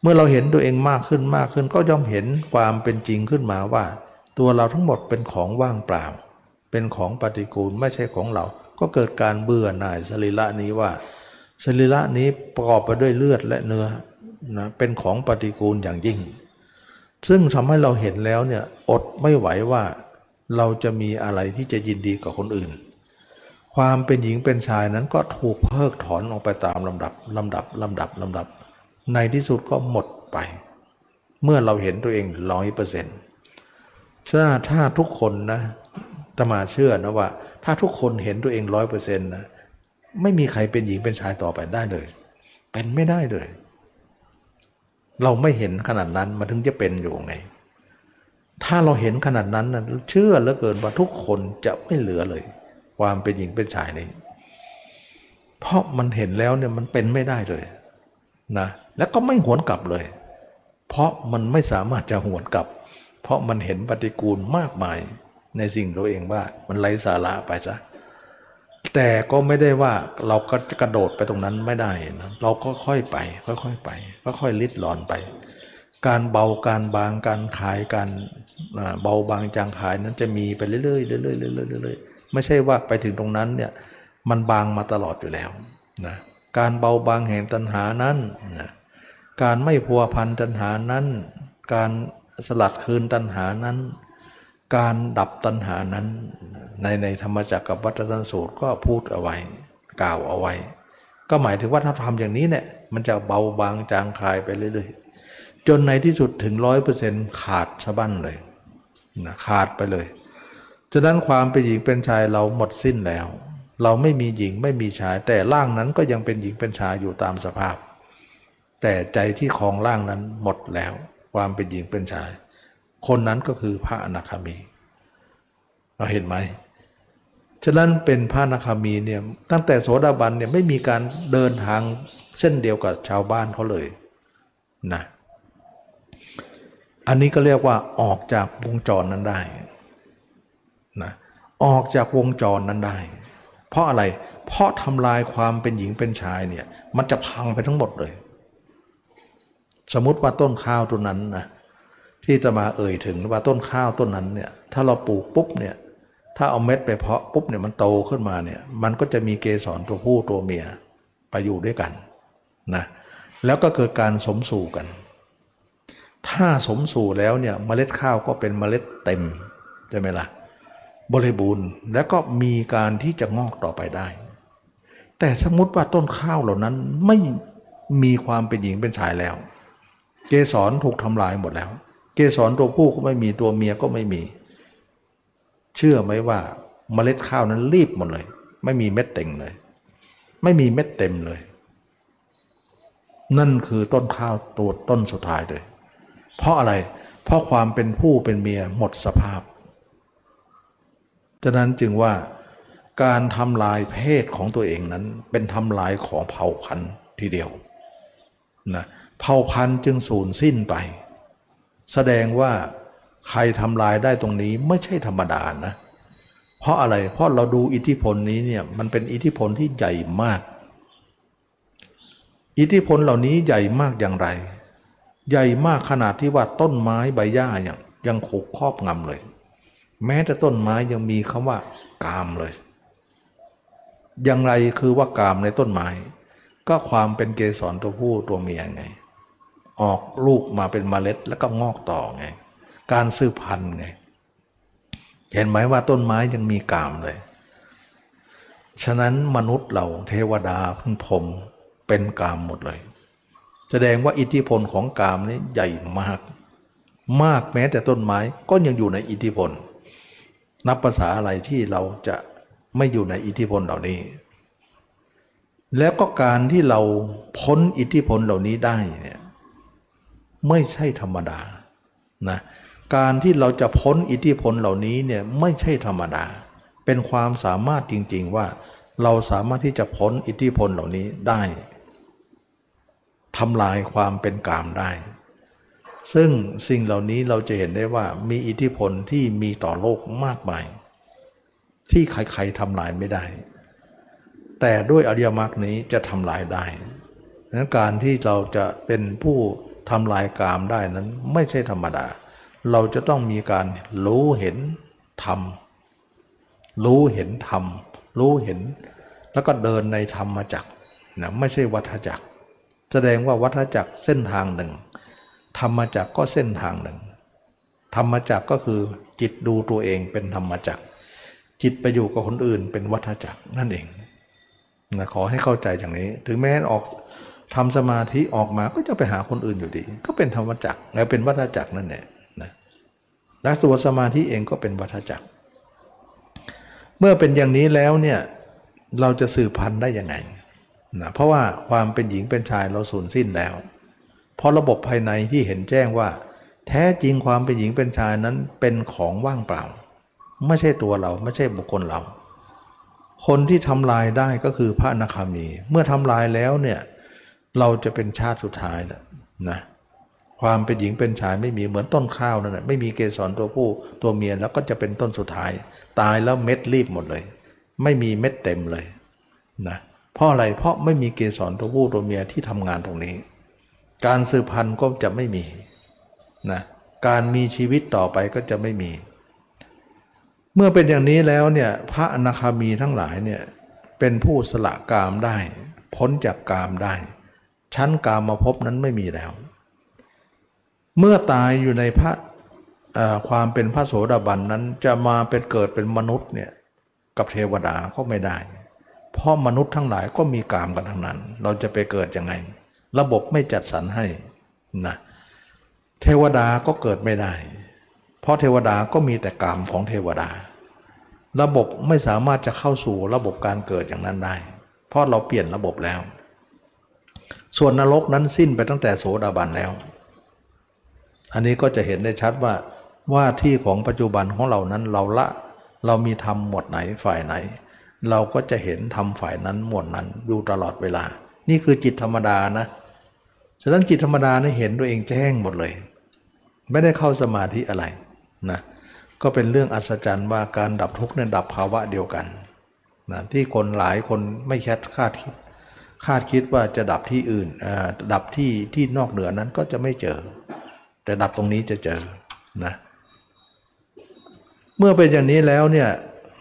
เมื่อเราเห็นตัวเองมากขึ้นมากขึ้นก็ย่อมเห็นความเป็นจริงขึ้นมาว่า ตัวเราทั้งหมดเป็นของว่างเปล่า เป็นของปฏิกูลไม่ใช่ของเรา ก็เกิดการเบื่อหน่ายสรีระนี้ว่าสรีระนี้ประกอบไปด้วยเลือดและเนื้อนะเป็นของปฏิกูลอย่างยิ่ง ซึ่งทำให้เราเห็นแล้วเนี่ยอดไม่ไหวว่าเราจะมีอะไรที่จะยินดีกับคนอื่น ความเป็นหญิงเป็นชายนั้นก็ถูกเพิกถอนออกไปตามลำดับลำดับลำดับลำดับ ในที่สุดก็หมดไป เมื่อเราเห็นตัวเองร้อยเปอร์เซ็นต์ถ้าถ้าทุกคนนะตมาเชื่อนะว่า ถ้าทุกคนเห็นตัวเองร้อยเปอร์เซ็นต์นะไม่มีใครเป็นหญิงเป็นชายต่อไปได้เลย เป็นไม่ได้เลย เราไม่เห็นขนาดนั้นมาถึงจะเป็นอยู่ไง ถ้าเราเห็นขนาดนั้นนะเชื่อเหลือเกินว่าทุกคนจะไม่เหลือเลย ความเป็นหญิงเป็นชายนี้เพราะมันเห็นแล้วเนี่ยมันเป็นไม่ได้เลยนะแล้วก็ไม่หวนกลับเลย เพราะมันไม่สามารถจะหวนกลับ เพราะมันเห็นปฏิกูลมากมาย ในสิ่งตัวเองว่ามันไร้สาระไปซะแต่ก็ไม่ได้ว่าเราก็กระโดดไปตรงนั้นไม่ได้นะเราก็ค่อยไปค่อยๆไปค่อยๆลิดหลอนไป การเบาการบางการขายการเบาบางจางขายนั้นจะมีไปเรื่อยๆเรื่อยๆเรื่อยๆเรื่อย ไม่ใช่ว่าไปถึงตรงนั้นเนี่ยมันบางมาตลอดอยู่แล้วนะการเบาบางแห่งตัณหานั้นนะการไม่พัวพันตัณหานั้น การสลัดคืนตัณหานั้น การดับตัณหานั้น ในในธรรมจักรกับวัตรสูตรก็พูดเอาไว้ กล่าวเอาไว้ ก็หมายถึงว่าถ้าทำอย่างนี้เนี่ยมันจะเบาบางจางคายไปเรื่อยๆจนในที่สุดถึงร้อยเปอร์เซ็นต์ขาดสะบั้นเลยนะขาดไปเลย ฉะนั้นความเป็นหญิงเป็นชายเราหมดสิ้นแล้ว เราไม่มีหญิงไม่มีชาย แต่ร่างนั้นก็ยังเป็นหญิงเป็นชายอยู่ตามสภาพ แต่ใจที่คลองร่างนั้นหมดแล้ว ความเป็นหญิงเป็นชาย คนนั้นก็คือพระอนาคามี เราเห็นไหมฉะนั้นเป็นพระอนาคามีเนี่ยตั้งแต่โสดาบันเนี่ยไม่มีการเดินทางเส้นเดียวกับชาวบ้านเขาเลยนะอันนี้ก็เรียกว่าออกจากวงจรนั้นได้ ออกจากวงจรนั้นได้ เพราะอะไร เพราะทำลายความเป็นหญิงเป็นชายเนี่ย มันจะพังไปทั้งหมดเลย สมมติว่าต้นข้าวตัวนั้นนะที่จะมาเอ่ยถึงว่าต้นข้าวต้นนั้นเนี่ย ถ้าเราปลูกปุ๊บเนี่ย ถ้าเอาเม็ดไปเพาะปุ๊บเนี่ยมันโตขึ้นมาเนี่ย มันก็จะมีเกสรตัวผู้ตัวเมียไปอยู่ด้วยกันนะ แล้วก็เกิดการสมสู่กัน ถ้าสมสู่แล้วเนี่ยเมล็ดข้าวก็เป็นเมล็ดเต็มใช่ไหมละ่ะ บริบูรณ์แล้วก็มีการที่จะงอกต่อไปได้ แต่สมมติว่าต้นข้าวเหล่านั้นไม่มีความเป็นหญิงเป็นชายแล้ว เกสรถูกทำลายหมดแล้ว เกสรตัวผู้ก็ไม่มีตัวเมียก็ไม่มี เชื่อไหมว่าเมล็ดข้าวนั้นรีบหมดเลย ไม่มีเม็ดเต็งเลย ไม่มีเม็ดเต็มเลย นั่นคือต้นข้าวตัวต้นสุดท้ายเลย เพราะอะไรเพราะความเป็นผู้เป็นเมียหมดสภาพ ฉะนั้นจึงว่าการทำลายเพศของตัวเองนั้น เป็นทำลายของเผ่าพันธุ์ทีเดียวนะเผ่าพันธุ์จึงสูญสิ้นไป แสดงว่าใครทำลายได้ตรงนี้ไม่ใช่ธรรมดานะ เพราะอะไรเพราะเราดูอิทธิพลนี้เนี่ยมันเป็นอิทธิพลที่ใหญ่มาก อิทธิพลเหล่านี้ใหญ่มากอย่างไร ใหญ่มากขนาดที่ว่าต้นไม้ใบหญ้าอย่างยังขกครอบงำเลย แม้แต่ต้นไม้ยังมีคำว่ากามเลย อย่างไรคือว่ากามในต้นไม้ ก็ความเป็นเกสรตัวผู้ตัวเมียไง ออกลูกมาเป็นเมล็ดแล้วก็งอกต่อไง การสืบพันธุ์ไง เห็นไหมว่าต้นไม้ยังมีกามเลย ฉะนั้นมนุษย์เราเทวดาพึ่งพรมเป็นกามหมดเลย แสดงว่าอิทธิพลของกามนี้ใหญ่มาก มากแม้แต่ต้นไม้ก็ยังอยู่ในอิทธิพล นับภาษาอะไรที่เราจะไม่อยู่ในอิทธิพลเหล่านี้ แล้วก็การที่เราพ้นอิทธิพลเหล่านี้ได้เนี่ยไม่ใช่ธรรมดานะการที่เราจะพ้นอิทธิพลเหล่านี้เนี่ยไม่ใช่ธรรมดา เป็นความสามารถจริง ๆ ว่าเราสามารถที่จะพ้นอิทธิพลเหล่านี้ได้ทำลายความเป็นกามได้ ซึ่งสิ่งเหล่านี้เราจะเห็นได้ว่ามีอิทธิพลที่มีต่อโลกมากมาย ที่ใครๆทำลายไม่ได้ แต่ด้วยอริยมรรคนี้จะทำลายได้ดังนั้นการที่เราจะเป็นผู้ทำลายกามได้นั้นไม่ใช่ธรรมดา เราจะต้องมีการรู้เห็นธรรม รู้เห็นธรรม รู้เห็น แล้วก็เดินในธรรมจักรนะไม่ใช่วัฏจักร แสดงว่าวัฏจักรเส้นทางหนึ่ง ธรรมจักก็เส้นทางหนึ่ง ธรรมจักก็คือจิตดูตัวเองเป็นธรรมจักจิตไปอยู่กับคนอื่นเป็นวัฏจักรนั่นเองนะขอให้เข้าใจอย่างนี้ ถึงแม้ออกทำสมาธิออกมาก็จะไปหาคนอื่นอยู่ดี ก็เป็นธรรมจักแล้วเป็นวัฏจักรนั่นแหละนะและตัวสมาธิเองก็เป็นวัฏจักรเมื่อเป็นอย่างนี้แล้วเนี่ยเราจะสืบพันธุ์ได้ยังไงนะเพราะว่าความเป็นหญิงเป็นชายเราสูญสิ้นแล้ว เพราะระบบภายในที่เห็นแจ้งว่า แท้จริงความเป็นหญิงเป็นชายนั้นเป็นของว่างเปล่า ไม่ใช่ตัวเราไม่ใช่บุคคลเรา คนที่ทำลายได้ก็คือพระอนาคามี เมื่อทำลายแล้วเนี่ยเราจะเป็นชาติสุดท้ายแล้วนะความเป็นหญิงเป็นชายไม่มีเหมือนต้นข้าวนั่นแหละไม่มีเกสรตัวผู้ตัวเมียแล้วก็จะเป็นต้นสุดท้าย ตายแล้วเม็ดรีบหมดเลย ไม่มีเม็ดเต็มเลยนะเพราะอะไรเพราะไม่มีเกสรตัวผู้ตัวเมียที่ทำงานตรงนี้ การสืบพันธุ์ก็จะไม่มีนะการมีชีวิตต่อไปก็จะไม่มี เมื่อเป็นอย่างนี้แล้วเนี่ยพระอนาคามีทั้งหลายเนี่ยเป็นผู้สละกามได้ พ้นจากกามได้ ชั้นกามมาพบนั้นไม่มีแล้ว เมื่อตายอยู่ในพระความเป็นพระโสดาบันนั้นจะมาเป็นเกิดเป็นมนุษย์เนี่ยกับเทวดาก็ไม่ได้ เพราะมนุษย์ทั้งหลายก็มีกามกันทั้งนั้น เราจะไปเกิดยังไง ระบบไม่จัดสรรให้นะเทวดาก็เกิดไม่ได้ เพราะเทวดาก็มีแต่กามของเทวดา ระบบไม่สามารถจะเข้าสู่ระบบการเกิดอย่างนั้นได้ เพราะเราเปลี่ยนระบบแล้ว ส่วนนรกนั้นสิ้นไปตั้งแต่โสดาบันแล้ว อันนี้ก็จะเห็นได้ชัดว่าว่าที่ของปัจจุบันของเรานั้นเราละเรามีธรรมหมวดไหนฝ่ายไหน เราก็จะเห็นธรรมฝ่ายนั้นหมวดนั้นอยู่ตลอดเวลา นี่คือจิตธรรมดานะฉะนั้นจิตธรรมดาเนี่ยเห็นตัวเองแจ้งหมดเลย ไม่ได้เข้าสมาธิอะไรนะก็เป็นเรื่องอัศจรรย์ว่าการดับทุกข์เนี่ยดับภาวะเดียวกันนะที่คนหลายคนไม่แคดคาดคิดคาดคิดว่าจะดับที่อื่นดับที่ที่นอกเหนือนั้นก็จะไม่เจอ แต่ดับตรงนี้จะเจอนะเมื่อเป็นอย่างนี้แล้วเนี่ย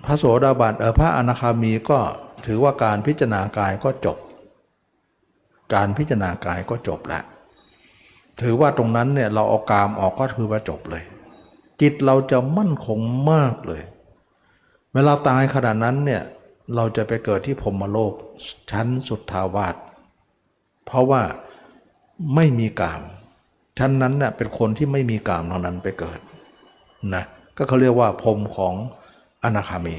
พระโสดาบันเออพระอนาคามีก็ถือว่าการพิจารณากายก็จบ การพิจารณากายก็จบแล้วถือว่าตรงนั้นเนี่ยเราเอากามออกก็คือว่าจบเลย จิตเราจะมั่นคงมากเลย เวลาตายขนาดนั้นเนี่ยเราจะไปเกิดที่พรมโลกชั้นสุดทาวาสเพราะว่าไม่มีกาม ชั้นนั้นเน่ยเป็นคนที่ไม่มีกามเท่านั้นไปเกิดนะก็เขาเรียกว่าพรมของอนาคามี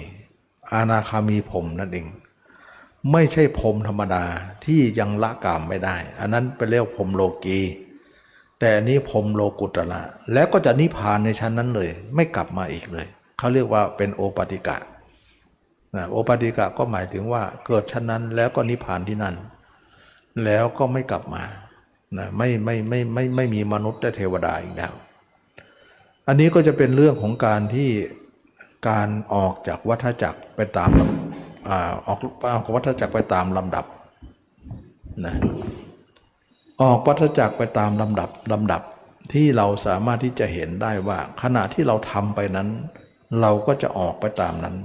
อนาคามีพรมนั่นเอง ไม่ใช่พรมธรรมดาที่ยังละกามไม่ได้ อันนั้นไปเรียกพรมโลกีแต่อันนี้พรมโลกุตละแล้วก็จะนิพพานในชั้นนั้นเลย ไม่กลับมาอีกเลยเขาเรียกว่าเป็นโอปติกะนะโอปติกะก็หมายถึงว่าเกิดชั้นนั้นแล้วก็นิพพานที่นั่น แล้วก็ไม่กลับมานะไม่ไม่ไม่ไม่ไม่มีมนุษย์และเทวดาอีกแล้ว อันนี้ก็จะเป็นเรื่องของการที่การออกจากวัฏจักรไปตาม ออกออกวัฏจักรไปตามลำดับนะออกวัฏจักรไปตามลำดับลำดับที่เราสามารถที่จะเห็นได้ว่า ขณะที่เราทำไปนั้น เราก็จะออกไปตามนั้น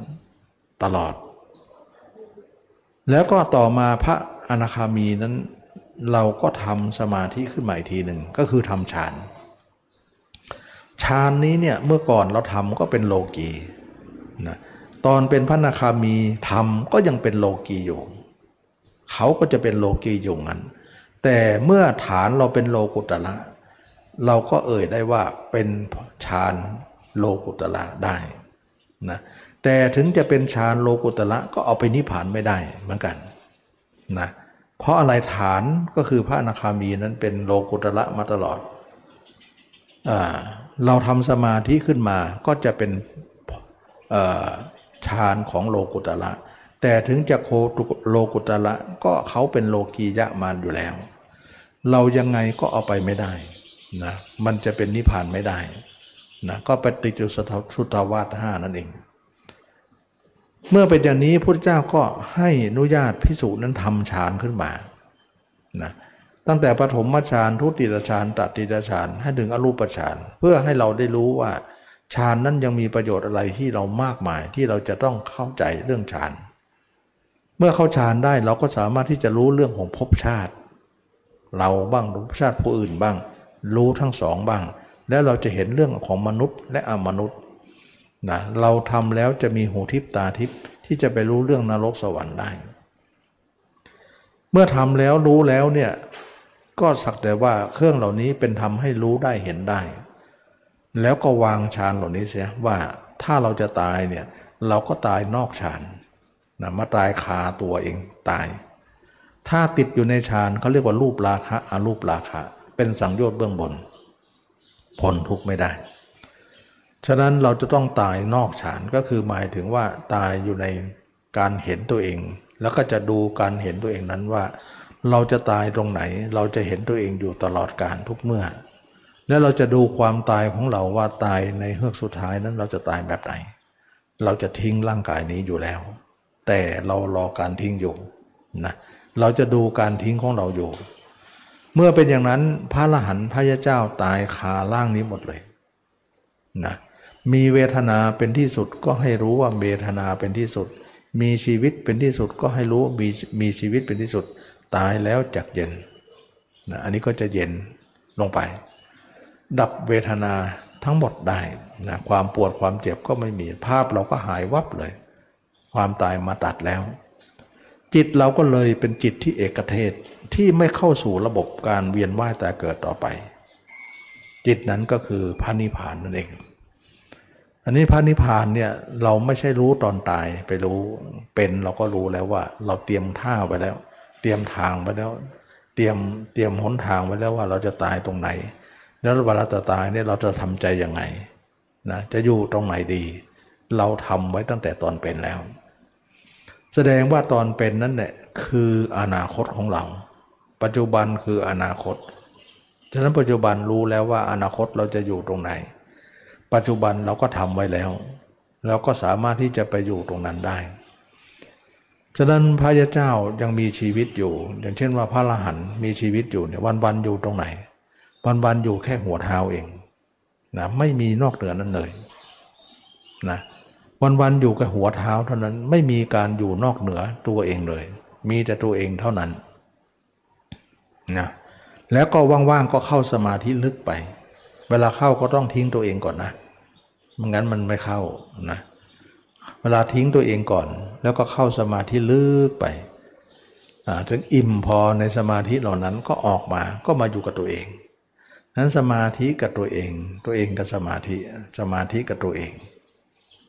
ตลอด แล้วก็ต่อมาพระอนาคามีนั้น เราก็ทำสมาธิขึ้นมาอีกทีหนึ่งก็คือทำฌานฌานนี้เนี่ยเมื่อก่อนเราทำก็เป็นโลกีนะ ตอนเป็นพระนาคามีทำก็ยังเป็นโลกีอยู่เขาก็จะเป็นโลกีอยู่งั้น แต่เมื่อฐานเราเป็นโลกุตละเราก็เอ่ยได้ว่าเป็นฌานโลกุตละได้นะแต่ถึงจะเป็นฌานโลกุตละก็เอาไปนิพพานไม่ได้เหมือนกันนะเพราะอะไรฐานก็คือพระอนาคามีนั้นเป็นโลกุตละมาตลอดอเราทำสมาธิขึ้นมาก็จะเป็น ฌานของโลกุตละแต่ถึงจะโคโลกุตละก็เขาเป็นโลกียะมานอยู่แล้ว เรายังไงก็เอาไปไม่ได้นะมันจะเป็นนิพพานไม่ได้นะก็ปฏิจุสุตาวาสห้านั่นเอง เมื่อเป็นอย่างนี้พระเจ้าก็ให้อนุญาตพิสูจนั้นทำฌานขึ้นมานะตั้งแต่ปฐมฌานทุติยฌานตติยฌานให้ถึงอรูปฌานเพื่อให้เราได้รู้ว่า ฌานนั้นยังมีประโยชน์อะไรที่เรามากมายที่เราจะต้องเข้าใจเรื่องฌานเมื่อเข้าฌานได้เราก็สามารถที่จะรู้เรื่องของภพชาติ เราบ้างภพชาติผู้อื่นบ้าง รู้ทั้งสองบ้าง แล้วเราจะเห็นเรื่องของมนุษย์และอมนุษย์นะเราทำแล้วจะมีหูทิพตาทิพที่จะไปรู้เรื่องนรกสวรรค์ได้ เมื่อทำแล้วรู้แล้วเนี่ยก็สักแต่ว่าเครื่องเหล่านี้เป็นทำให้รู้ได้เห็นได้ แล้วก็วางฌานเหล่านี้เสียว่าถ้าเราจะตายเนี่ยเราก็ตายนอกฌานนะมาตายคาตัวเองตาย ถ้าติดอยู่ในฌานเขาเรียกว่ารูปราคะอารูปราคะ เป็นสังโยชน์เบื้องบนพ้นทุกข์ไม่ได้ ฉะนั้นเราจะต้องตายนอกฌานก็คือหมายถึงว่าตายอยู่ในการเห็นตัวเอง แล้วก็จะดูการเห็นตัวเองนั้นว่า เราจะตายตรงไหน เราจะเห็นตัวเองอยู่ตลอดการทุกเมื่อ แล้วเราจะดูความตายของเราว่าตายในเฮือกสุดท้ายนั้นเราจะตายแบบไหน เราจะทิ้งร่างกายนี้อยู่แล้ว แต่เรารอการทิ้งอยู่นะเราจะดูการทิ้งของเราอยู่ เมื่อเป็นอย่างนั้นพระละหันพระยาเจ้าตายคาร่างนี้หมดเลยนะมีเวทนาเป็นที่สุดก็ให้รู้ว่าเวทนาเป็นที่สุด มีชีวิตเป็นที่สุดก็ให้รู้มีมีชีวิตเป็นที่สุด ตายแล้วจักเย็นนะอันนี้ก็จะเย็นลงไป ดับเวทนาทั้งหมดได้นะความปวดความเจ็บก็ไม่มีภาพเราก็หายวับเลย ความตายมาตัดแล้ว จิตเราก็เลยเป็นจิตที่เอกเทศที่ไม่เข้าสู่ระบบการเวียนว่ายแต่เกิดต่อไป จิตนั้นก็คือพระนิพพานนั่นเอง อันนี้พระนิพพานเนี่ยเราไม่ใช่รู้ตอนตายไปรู้เป็นเราก็รู้แล้วว่า เราเตรียมท่าไปแล้ว เตรียมทางไว้แล้ว เตรียมเตรียมหนทางไว้แล้วว่าเราจะตายตรงไหน แล้วเวลาจะตายเนี่ยเราจะทำใจยังไงนะจะอยู่ตรงไหนดี เราทำไว้ตั้งแต่ตอนเป็นแล้ว แสดงว่าตอนเป็นนั่นแหละคืออนาคตของเรา ปัจจุบันคืออนาคตฉะนั้นปัจจุบันรู้แล้วว่าอนาคตเราจะอยู่ตรงไหน ปัจจุบันเราก็ทำไว้แล้ว เราก็สามารถที่จะไปอยู่ตรงนั้นได้ฉะนั้นพระยาเจ้ายังมีชีวิตอยู่ อย่างเช่นว่าพระละหันมีชีวิตอยู่เนี่ยวันวันอยู่ตรงไหน วันวันอยู่แค่หัวเท้าเองนะไม่มีนอกเหนือนั้นเลยนะวันวันอยู่กับหัวเท้าเท่านั้นไม่มีการอยู่นอกเหนือตัวเองเลย มีแต่ตัวเองเท่านั้นนะแล้วก็ว่างๆก็เข้าสมาธิลึกไป เวลาเข้าก็ต้องทิ้งตัวเองก่อนนะไม่งั้นมันไม่เข้านะเวลาทิ้งตัวเองก่อน แล้วก็เข้าสมาธิลึกไปถึงอิ่มพอในสมาธิเหล่านั้นก็ออกมาก็มาอยู่กับตัวเอง นั้นสมาธิกับตัวเอง ตัวเองกับสมาธิ สมาธิกับตัวเอง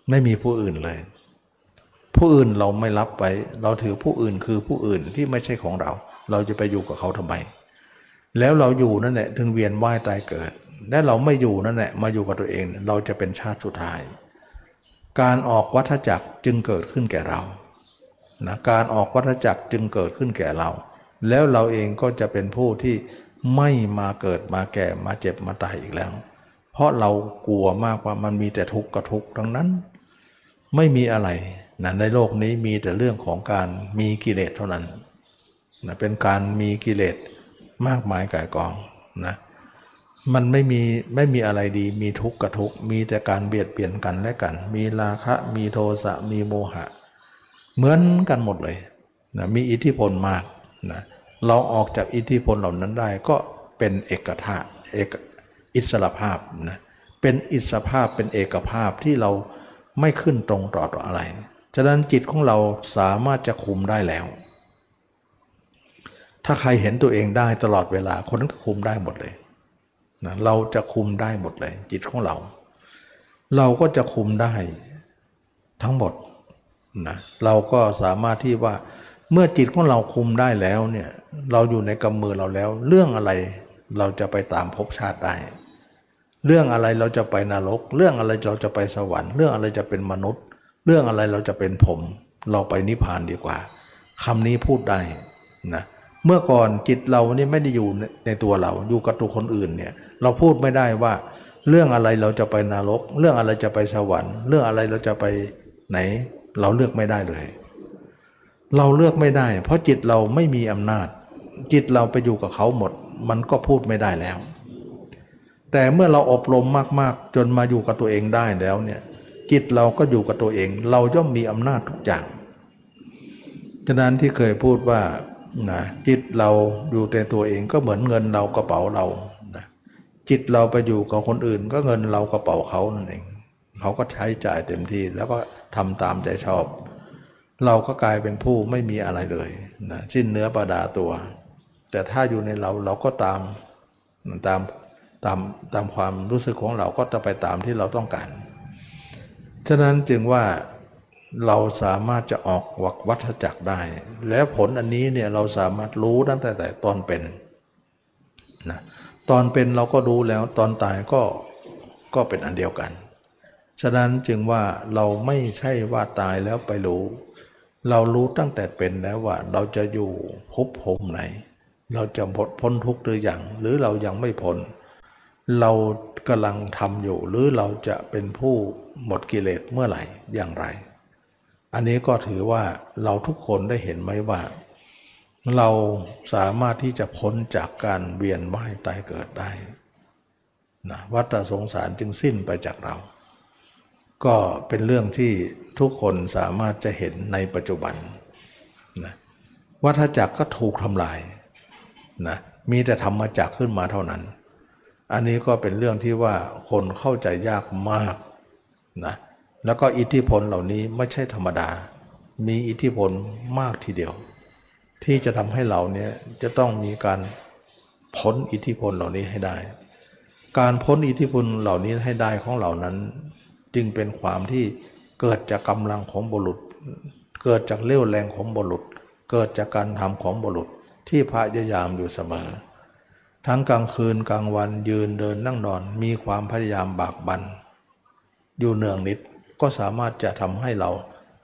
ไม่มีผู้อื่นเลย ผู้อื่นเราไม่รับไป เราถือผู้อื่นคือผู้อื่นที่ไม่ใช่ของเรา เราจะไปอยู่กับเขาทำไม แล้วเราอยู่นั่นแหละถึงเวียนว่ายตายเกิด และเราไม่อยู่นั่นแหละมาอยู่กับตัวเอง เราจะเป็นชาติสุดท้าย การออกวัฏจักรจึงเกิดขึ้นแก่เรานะการออกวัฏจักรจึงเกิดขึ้นแก่เรา แล้วเราเองก็จะเป็นผู้ที่ ไม่มาเกิดมาแก่มาเจ็บมาตายอีกแล้ว เพราะเรากลัวมากว่ามันมีแต่ทุกข์กับทุกข์ทั้งนั้น ไม่มีอะไรนะในโลกนี้มีแต่เรื่องของการมีกิเลสเท่านั้นนะเป็นการมีกิเลสมากมายก่ายกองนะมันไม่มีไม่มีอะไรดี มีทุกข์กับทุกข์มีแต่การเบียดเบียนกันและกัน มีราคะมีโทสะมีโมหะ เหมือนกันหมดเลยนะมีอิทธิพลมากนะ เราออกจากอิทธิพลเหล่านั้นได้ก็เป็นเอกทาเอกอิสระภาพนะเป็นอิสระภาพเป็นเอกภาพที่เราไม่ขึ้นตรงต่อต่ออะไร ฉะนั้นจิตของเราสามารถจะคุมได้แล้ว ถ้าใครเห็นตัวเองได้ตลอดเวลาคนนั้นก็คุมได้หมดเลยนะเราจะคุมได้หมดเลย จิตของเรา เราก็จะคุมได้ทั้งหมดนะเราก็สามารถที่ว่า เมื่อจิตของเราคุมได้แล้วเนี่ยเราอยู่ในกำมือเราแล้ว เรื่องอะไรเราจะไปตามภพชาติได้ เรื่องอะไรเราจะไปนรก เรื่องอะไรเราจะไปสวรรค์ เรื่องอะไรจะเป็นมนุษย์ เรื่องอะไรเราจะเป็นผม เราไปนิพพานดีกว่าคำนี้พูดได้นะเมื่อก่อนจิตเรานี่ไม่ได้อยู่ในตัวเราอยู่กับตัวคนอื่นเนี่ยเราพูดไม่ได้ว่าเรื่องอะไรเราจะไปนรก เรื่องอะไรจะไปสวรรค์ เรื่องอะไรเราจะไปไหน เราเลือกไม่ได้เลย เราเลือกไม่ได้ เพราะจิตเราไม่มีอำนาจ จิตเราไปอยู่กับเขาหมด มันก็พูดไม่ได้แล้ว แต่เมื่อเราอบรมมากๆ จนมาอยู่กับตัวเองได้แล้วเนี่ยจิตเราก็อยู่กับตัวเอง เราย่อมมีอำนาจทุกอย่างฉะนั้นที่เคยพูดว่านะจิตเราอยู่แต่ตัวเองก็เหมือนเงินเรากระเป๋าเรานะจิตเราไปอยู่กับคนอื่น ก็เงินเรากระเป๋าเขานั่นเองเขาก็ใช้จ่ายเต็มที่แล้วก็ทำตามใจชอบ เราก็กลายเป็นผู้ไม่มีอะไรเลยนะสิ้นเนื้อประดาตัว แต่ถ้าอยู่ในเราเราก็ตามตามตามตามความรู้สึกของเราก็จะไปตามที่เราต้องการ ฉะนั้นจึงว่าเราสามารถจะออกวักวัฏจักรได้ และผลอันนี้เนี่ยเราสามารถรู้ตั้งแต่แต่ตอนเป็นนะตอนเป็นเราก็รู้แล้วตอนตายก็ก็เป็นอันเดียวกัน ฉะนั้นจึงว่าเราไม่ใช่ว่าตายแล้วไปรู้ เรารู้ตั้งแต่เป็นแล้วว่า เราจะอยู่ภพภูมิไหน เราจะพ้นทุกข์หรืออยังหรือเรายังไม่พ้นเรากำลังทำอยู่ หรือเราจะเป็นผู้หมดกิเลสเมื่อไหร่อย่างไร อันนี้ก็ถือว่าเราทุกคนได้เห็นไหมว่า เราสามารถที่จะพ้นจากการเวียนว่ายตายเกิดได้นะวัฏสงสารจึงสิ้นไปจากเรา ก็เป็นเรื่องที่ ทุกคนสามารถจะเห็นในปัจจุบันนะวัฏจักรก็ถูกทำลายนะมีแต่ธรรมจักรขึ้นมาเท่านั้น อันนี้ก็เป็นเรื่องที่ว่าคนเข้าใจยากมากนะแล้วก็อิทธิพลเหล่านี้ไม่ใช่ธรรมดา มีอิทธิพลมากทีเดียว ที่จะทำให้เราเนี่ยจะต้องมีการพ้นอิทธิพลเหล่านี้ให้ได้ การพ้นอิทธิพลเหล่านี้ให้ได้ของเหล่านั้น จึงเป็นความที่ เกิดจากกำลังของบุรุษ เกิดจากเลี้ยวแรงของบุรุษ เกิดจากการทำของบุรุษที่พยายามอยู่เสมอ ทั้งกลางคืนกลางวันยืนเดินนั่งนอนมีความพยายามบากบัน่นอยู่เนืองนิดก็สามารถจะทำให้เรา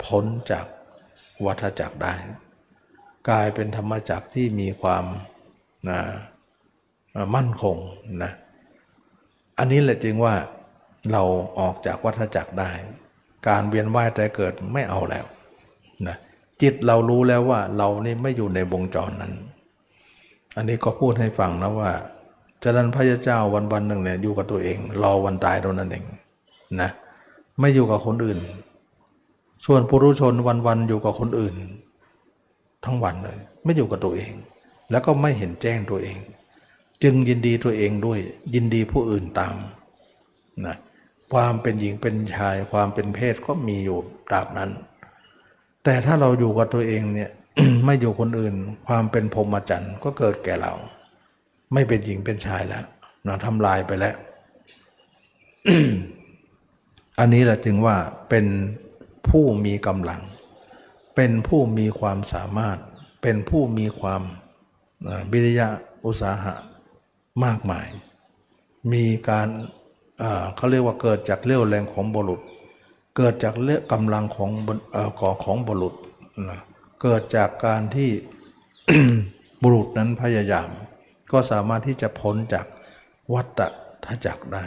พ้นจากวัฏจักรได้ กลายเป็นธรรมจักรที่มีความนะมั่นคงนะอันนี้แหละจึงว่าเราออกจากวัฏจักรได้ การเวียนว่ายแต่เกิดไม่เอาแล้วนะจิตเรารู้แล้วว่าเรานี่ไม่อยู่ในวงจรนั้น อันนี้ก็พูดให้ฟังนะว่าจรันพระเจ้าวันวันหนึ่งเนี่ยอยู่กับตัวเอง รอวันตายเท่านั้นเองนะไม่อยู่กับคนอื่น ส่วนปุรุชนวันๆอยู่กับคนอื่น ทั้งวันเลย ไม่อยู่กับตัวเอง แล้วก็ไม่เห็นแจ้งตัวเอง จึงยินดีตัวเองด้วย ยินดีผู้อื่นตามนะ ความเป็นหญิงเป็นชาย ความเป็นเพศก็มีอยู่ตราบนั้น แต่ถ้าเราอยู่กับตัวเองเนี่ยไม่อยู่คนอื่น ความเป็นพรหมจรรย์ก็เกิดแก่เรา ไม่เป็นหญิงเป็นชายแล้วนะทำลายไปแล้ว อันนี้แหละจึงว่าเป็นผู้มีกำลัง เป็นผู้มีความสามารถ เป็นผู้มีความวิริยะอุตสาหะมากมาย มีการ เขาเรียกว่าเกิดจากเรี่ยวแรงของบุรุษ เกิดจากเรื่อกำลังของก่อของบุรุษเกิดจากการที่บุรุษนั้นพยายาม ก็สามารถที่จะพ้นจากวัฏฏจักรได้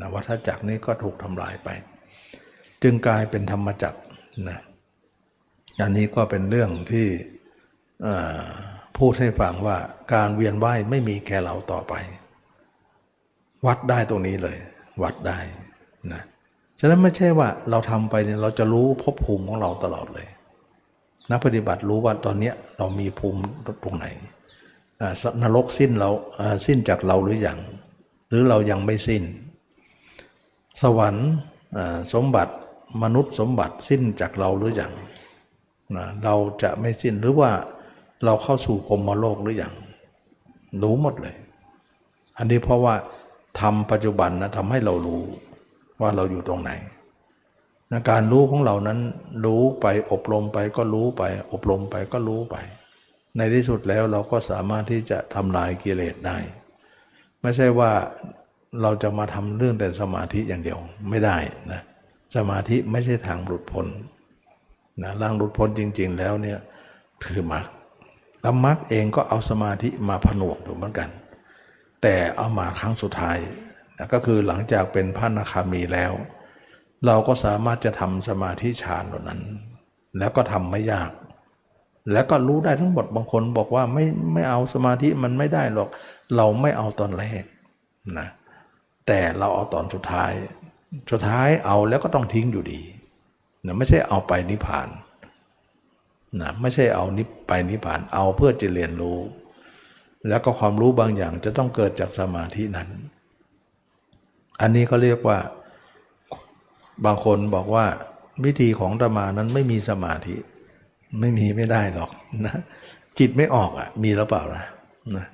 นะวัฏจักรนี้ก็ถูกทำลายไป จึงกลายเป็นธรรมจักรนะอันนี้ก็เป็นเรื่องที่พูดให้ฟังว่าการเวียนว่ายไม่มีแก่เราต่อไป วัดได้ตรงนี้เลย วัดได้นะฉะนั้นไม่ใช่ว่าเราทำไปเนี่ยเราจะรู้ภพภูมิของเราตลอดเลย นักปฏิบัติรู้ว่าตอนเนี้ยเรามีภูมิตรงไหนนรกสิ้นเราสิ้นจากเราหรืออยังหรือเรายังไม่สิ้น สวรรค์สมบัติมนุษย์สมบัติสิ้นจากเราหรืออยังเราจะไม่สิ้นหรือว่าเราเข้าสู่พรมโลกหรือยังรู้หมดเลย อันนี้เพราะว่า ทำปัจจุบันนะทำให้เรารู้ว่าเราอยู่ตรงไหนนะการรู้ของเรานั้นรู้ไปอบรมไปก็รู้ไป อบรมไปก็รู้ไป ในที่สุดแล้วเราก็สามารถที่จะทำลายกิเลสได้ ไม่ใช่ว่าเราจะมาทำเรื่องแต่สมาธิอย่างเดียวไม่ได้นะสมาธิไม่ใช่ทางหลุดพ้นนะร่างหลุดพ้นจริง ๆ แล้วเนี่ยถือมรรคแล้วมรรคเองก็เอาสมาธิมาผนวกอยู่เหมือนกัน แต่เอามาครั้งสุดท้ายนะก็คือหลังจากเป็นพระนาคามีแล้ว เราก็สามารถจะทำสมาธิฌานเหล่านั้น แล้วก็ทำไม่ยาก แล้วก็รู้ได้ทั้งหมดบางคนบอกว่าไม่ไม่เอาสมาธิมันไม่ได้หรอก เราไม่เอาตอนแรกนะแต่เราเอาตอนสุดท้าย สุดท้ายเอาแล้วก็ต้องทิ้งอยู่ดีนะไม่ใช่เอาไปนิพพานนะไม่ใช่เอานิพไปนิพพานเอาเพื่อจะเรียนรู้ แล้วก็ความรู้บางอย่างจะต้องเกิดจากสมาธินั้น อันนี้เขาเรียกว่า บางคนบอกว่า วิธีของตมานั้นไม่มีสมาธิ ไม่มีไม่ได้หรอกนะ จิตไม่ออกอะ มีหรือเปล่าล่ะนะ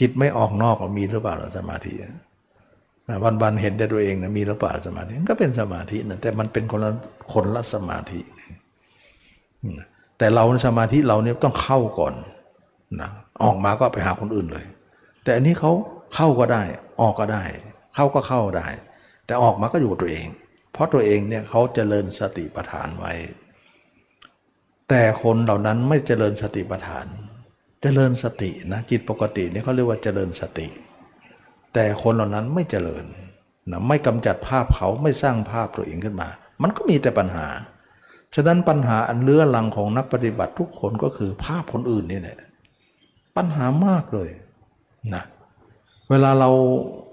จิตไม่ออกนอกมีหรือเปล่าล่ะสมาธิวันวันเห็นแต่ตัวเองนะมีหรือเปล่าสมาธิก็เป็นสมาธินะแต่มันเป็นคนละคนละสมาธิแต่เราสมาธิเราเนี่ยต้องเข้าก่อนนะ ออกมาก็ไปหาคนอื่นเลย แต่อันนี้เขาเข้าก็ได้ออกก็ได้ เข้าก็เข้าได้ แต่ออกมาก็อยู่ตัวเอง เพราะตัวเองเนี่ยเขาเจริญสติปัฏฐานไว้ แต่คนเหล่านั้นไม่เจริญสติปัฏฐาน เจริญสตินะจิตปกติเนี่ยเขาเรียกว่าเจริญสติ แต่คนเหล่านั้นไม่เจริญนะไม่กำจัดภาพเขาไม่สร้างภาพตัวเองขึ้นมา มันก็มีแต่ปัญหา ฉะนั้นปัญหาอันเลื้อรังของนักปฏิบัติทุกคนก็คือภาพคนอื่นนี่แหละ ปัญหามากเลยนะเวลาเรา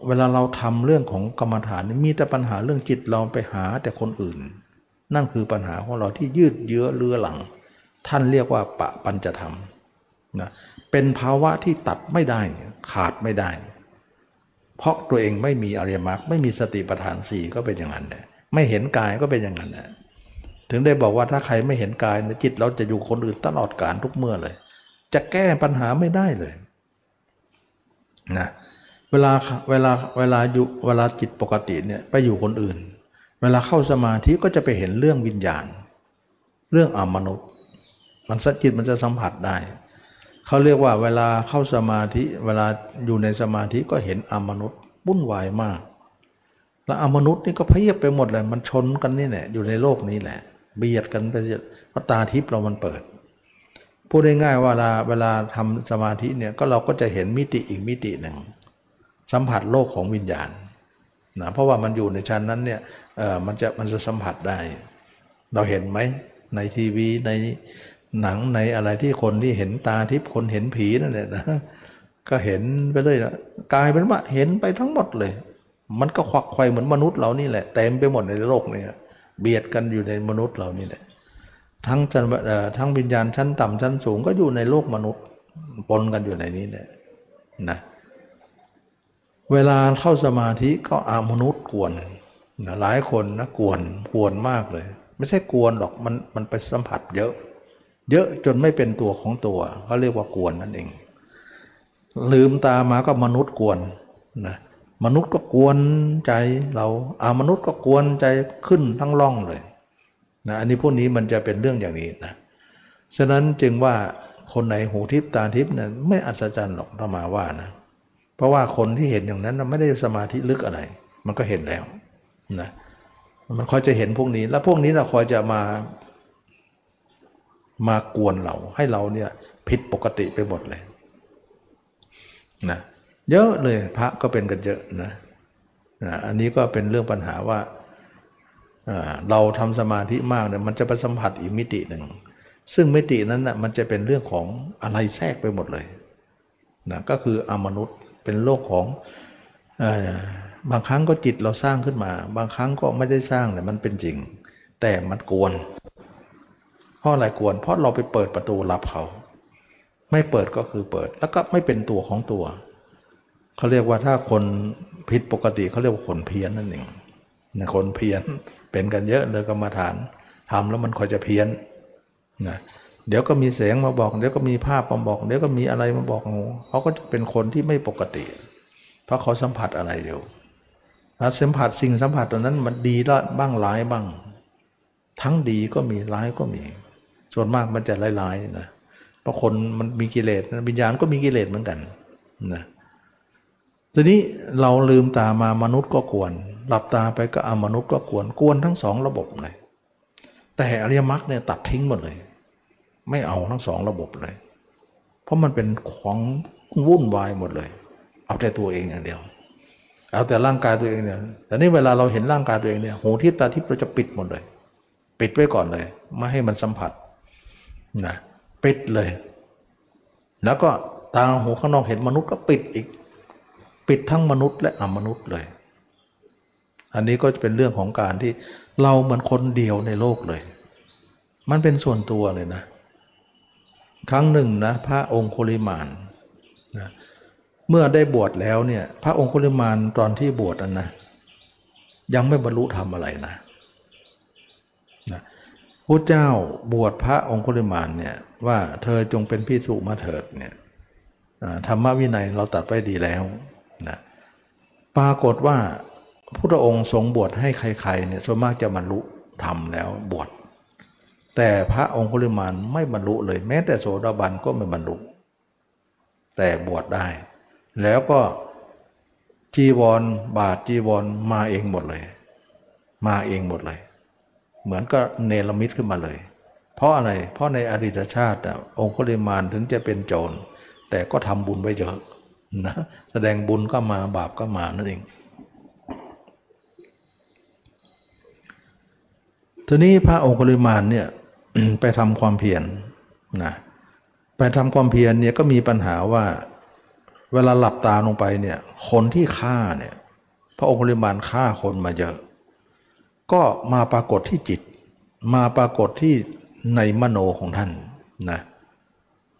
เวลาเราทำเรื่องของกรรมฐานมีแต่ปัญหาเรื่องจิตเราไปหาแต่คนอื่น นั่นคือปัญหาของเราที่ยืดเยื้อเลื้อหลัง ท่านเรียกว่าปะปัญจธรรมนะเป็นภาวะที่ตัดไม่ได้ขาดไม่ได้ เพราะตัวเองไม่มีอริยมรรคไม่มีสติปัฏฐานสี่ก็เป็นอย่างนั้นแหละไม่เห็นกายก็เป็นอย่างนั้นแหละถึงได้บอกว่าถ้าใครไม่เห็นกายจิตเราจะอยู่คนอื่นตลอดกาลทุกเมื่อเลย จะแก้ปัญหาไม่ได้เลยนะเวลาเวลาเวลาอยู่เวลาจิตปกติเนี่ยไปอยู่คนอื่น เวลาเข้าสมาธิก็จะไปเห็นเรื่องวิญญาณ เรื่องอมนุษย์ มันสจิตมันจะสัมผัสได้เขาเรียกว่าเวลาเข้าสมาธิเวลาอยู่ในสมาธิก็เห็นอมนุษย์วุ่นวายมาก แล้วอมนุษย์นี่ก็เพียบไปหมดเลยมันชนกันนี่แหละอยู่ในโลกนี้แหละเบียดกันไปเพราะตาทิพย์เรามันเปิด พูดง่ายๆว่าเวลาเวลาทำสมาธิเนี่ยก็เราก็จะเห็นมิติอีกมิติหนึ่ง สัมผัสโลกของวิญญาณนะเพราะว่ามันอยู่ในชั้นนั้นเนี่ยเออมันจะมันจะสัมผัสได้ เราเห็นไหมในทีวีในหนังในอะไรที่คนที่เห็นตาทิพย์คนเห็นผีนั่นแหละนะก็เห็นไปเลยนะกลายเป็นว่าเห็นไปทั้งหมดเลย มันก็ควักไขว่เหมือนมนุษย์เรานี่แหละเต็มไปหมดในโลกเนี่ยเบียดกันอยู่ในมนุษย์เรานี่แหละ ทั้งทั้งวิญญาณชั้นต่ำชั้นสูงก็อยู่ในโลกมนุษย์ปนกันอยู่ในนี้เนี่ยนะเวลาเข้าสมาธิก็อามนุษย์กวนนะหลายคนนะกวนกวนมากเลย ไม่ใช่กวนหรอกมันมันไปสัมผัสเยอะ เยอะจนไม่เป็นตัวของตัวเขาเรียกว่ากวนนั่นเอง ลืมตามาก็มนุษย์กวนนะมนุษย์ก็กวนใจเราอามนุษย์ก็กวนใจขึ้นทั้งล่องเลย นะอันนี้พวกนี้มันจะเป็นเรื่องอย่างนี้นะฉะนั้นจึงว่าคนไหนหูทิพตาทิพเนี่ยไม่อัศจรรย์หรอกธรรมาว่านะ เพราะว่าคนที่เห็นอย่างนั้นไม่ได้สมาธิลึกอะไร มันก็เห็นแล้วนะมันคอยจะเห็นพวกนี้ แล้วพวกนี้เราคอยจะมามากวนเราให้เราเนี่ยผิดปกติไปหมดเลยนะเยอะเลยพระก็เป็นกันเยอะนะอันนี้ก็เป็นเรื่องปัญหาว่า เราทำสมาธิมากเนี่ยมันจะไปสัมผัสอีกมิติหนึ่ง ซึ่งมิตินั้นนะมันจะเป็นเรื่องของอะไรแทรกไปหมดเลยนะก็คืออมนุษย์เป็นโลกของบางครั้งก็จิตเราสร้างขึ้นมา บางครั้งก็ไม่ได้สร้างแต่มันเป็นจริง แต่มันกวนเพราะอะไรกวนเพราะเราไปเปิดประตูรับเขา ไม่เปิดก็คือเปิดแล้วก็ไม่เป็นตัวของตัวเขาเรียกว่าถ้าคนผิดปกติเขาเรียกว่าคนเพี้ยนนั่นเองนะคนเพี้ยน เป็นกันเยอะเลยกรรมาฐานทำแล้วมันคอยจะเพี้ยนนะเดี๋ยวก็มีเสียงมาบอก เดี๋ยวก็มีภาพมาบอก เดี๋ยวก็มีอะไรมาบอกเขาก็จะเป็นคนที่ไม่ปกติ เพราะเขาสัมผัสอะไรอยู่แล้วสัมผัสสิ่งสัมผัสตัวนั้นมันดีละบ้างร้ายบ้าง ทั้งดีก็มีร้ายก็มี ส่วนมากมันจะร้ายๆนะเพราะคนมันมีกิเลสวิญญาณก็มีกิเลสเหมือนกันนะ ทีนี้เราลืมตามามนุษย์ก็กวน หลับตาไปก็อามนุษย์ก็กวนกวนทั้งสองระบบเลยแต่อริยมรรคเนี่ยตัดทิ้งหมดเลย ไม่เอาทั้งสองระบบเลย เพราะมันเป็นของวุ่นวายหมดเลย เอาแต่ตัวเองอย่างเดียว เอาแต่ร่างกายตัวเองเนี่ยแต่นี่เวลาเราเห็นร่างกายตัวเองเนี่ยหูทิพตาทิพเราจะปิดหมดเลย ปิดไว้ก่อนเลย ไม่ให้มันสัมผัสนะปิดเลย แล้วก็ตาหูข้างนอกเห็นมนุษย์ก็ปิดอีก ปิดทั้งมนุษย์และอมนุษย์เลย อันนี้ก็จะเป็นเรื่องของการที่เราเหมือนคนเดียวในโลกเลย มันเป็นส่วนตัวเลยนะ ครั้งหนึ่งนะพระองค์โคลิมานนะเมื่อได้บวชแล้วเนี่ยพระองค์โคลิมานตอนที่บวชนั้นนะยังไม่บรรลุธรรมอะไรนะนะพระเจ้าบวชพระองค์โคลิมานเนี่ยว่าเธอจงเป็นพิสุมาเถิดเนี่ยธรรมวินัยเราตัดไปดีแล้ว นะปรากฏว่าพระองค์ทรงบวชให้ใครๆเนี่ยส่วนมากจะบรรลุธรรมแล้วบวชแต่พระองคุลิมานไม่บรรลุเลย แม้แต่โสดาบันก็ไม่บรรลุแต่บวชได้ แล้วก็จีวรบาทจีวรมาเองหมดเลย มาเองหมดเลย เหมือนก็เนรมิตขึ้นมาเลย เพราะอะไรเพราะในอดีตชาติองคุลิมานถึงจะเป็นโจรแต่ก็ทำบุญไว้เยอะ นะแสดงบุญก็มาบาปก็มานั่นเอง ทีนี้พระองคุลิมานเนี่ยไปทำความเพียรนนะไปทำความเพียรเนี่ยก็มีปัญหาว่า เวลาหลับตาลงไปเนี่ย คนที่ฆ่าเนี่ย พระองคุลิมานฆ่าคนมาเยอะ ก็มาปรากฏที่จิต มาปรากฏที่ในมโนของท่านนะ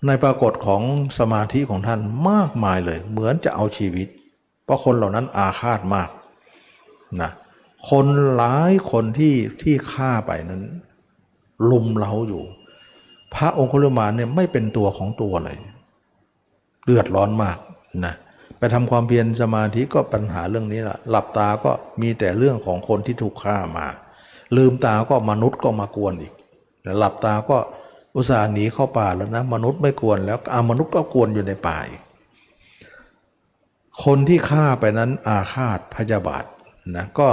ในปรากฏของสมาธิของท่านมากมายเลย เหมือนจะเอาชีวิต เพราะคนเหล่านั้นอาฆาตมากนะคนหลายคนที่ที่ฆ่าไปนั้น ลุมเล้าอยู่ พระองคุลมานเนี่ยไม่เป็นตัวของตัวเลยเดือดร้อนมากนะไปทำความเพียรสมาธิก็ปัญหาเรื่องนี้แหละหลับตาก็มีแต่เรื่องของคนที่ถูกฆ่ามา ลืมตาก็มนุษย์ก็มากวนอีกหลับตาก็ อุตส่าห์หนีเข้าป่าแล้วนะ มนุษย์ไม่กวนแล้วอามนุษย์ก็กวนอยู่ในป่าคนที่ฆ่าไปนั้นอาฆาตพยาบาทนะก็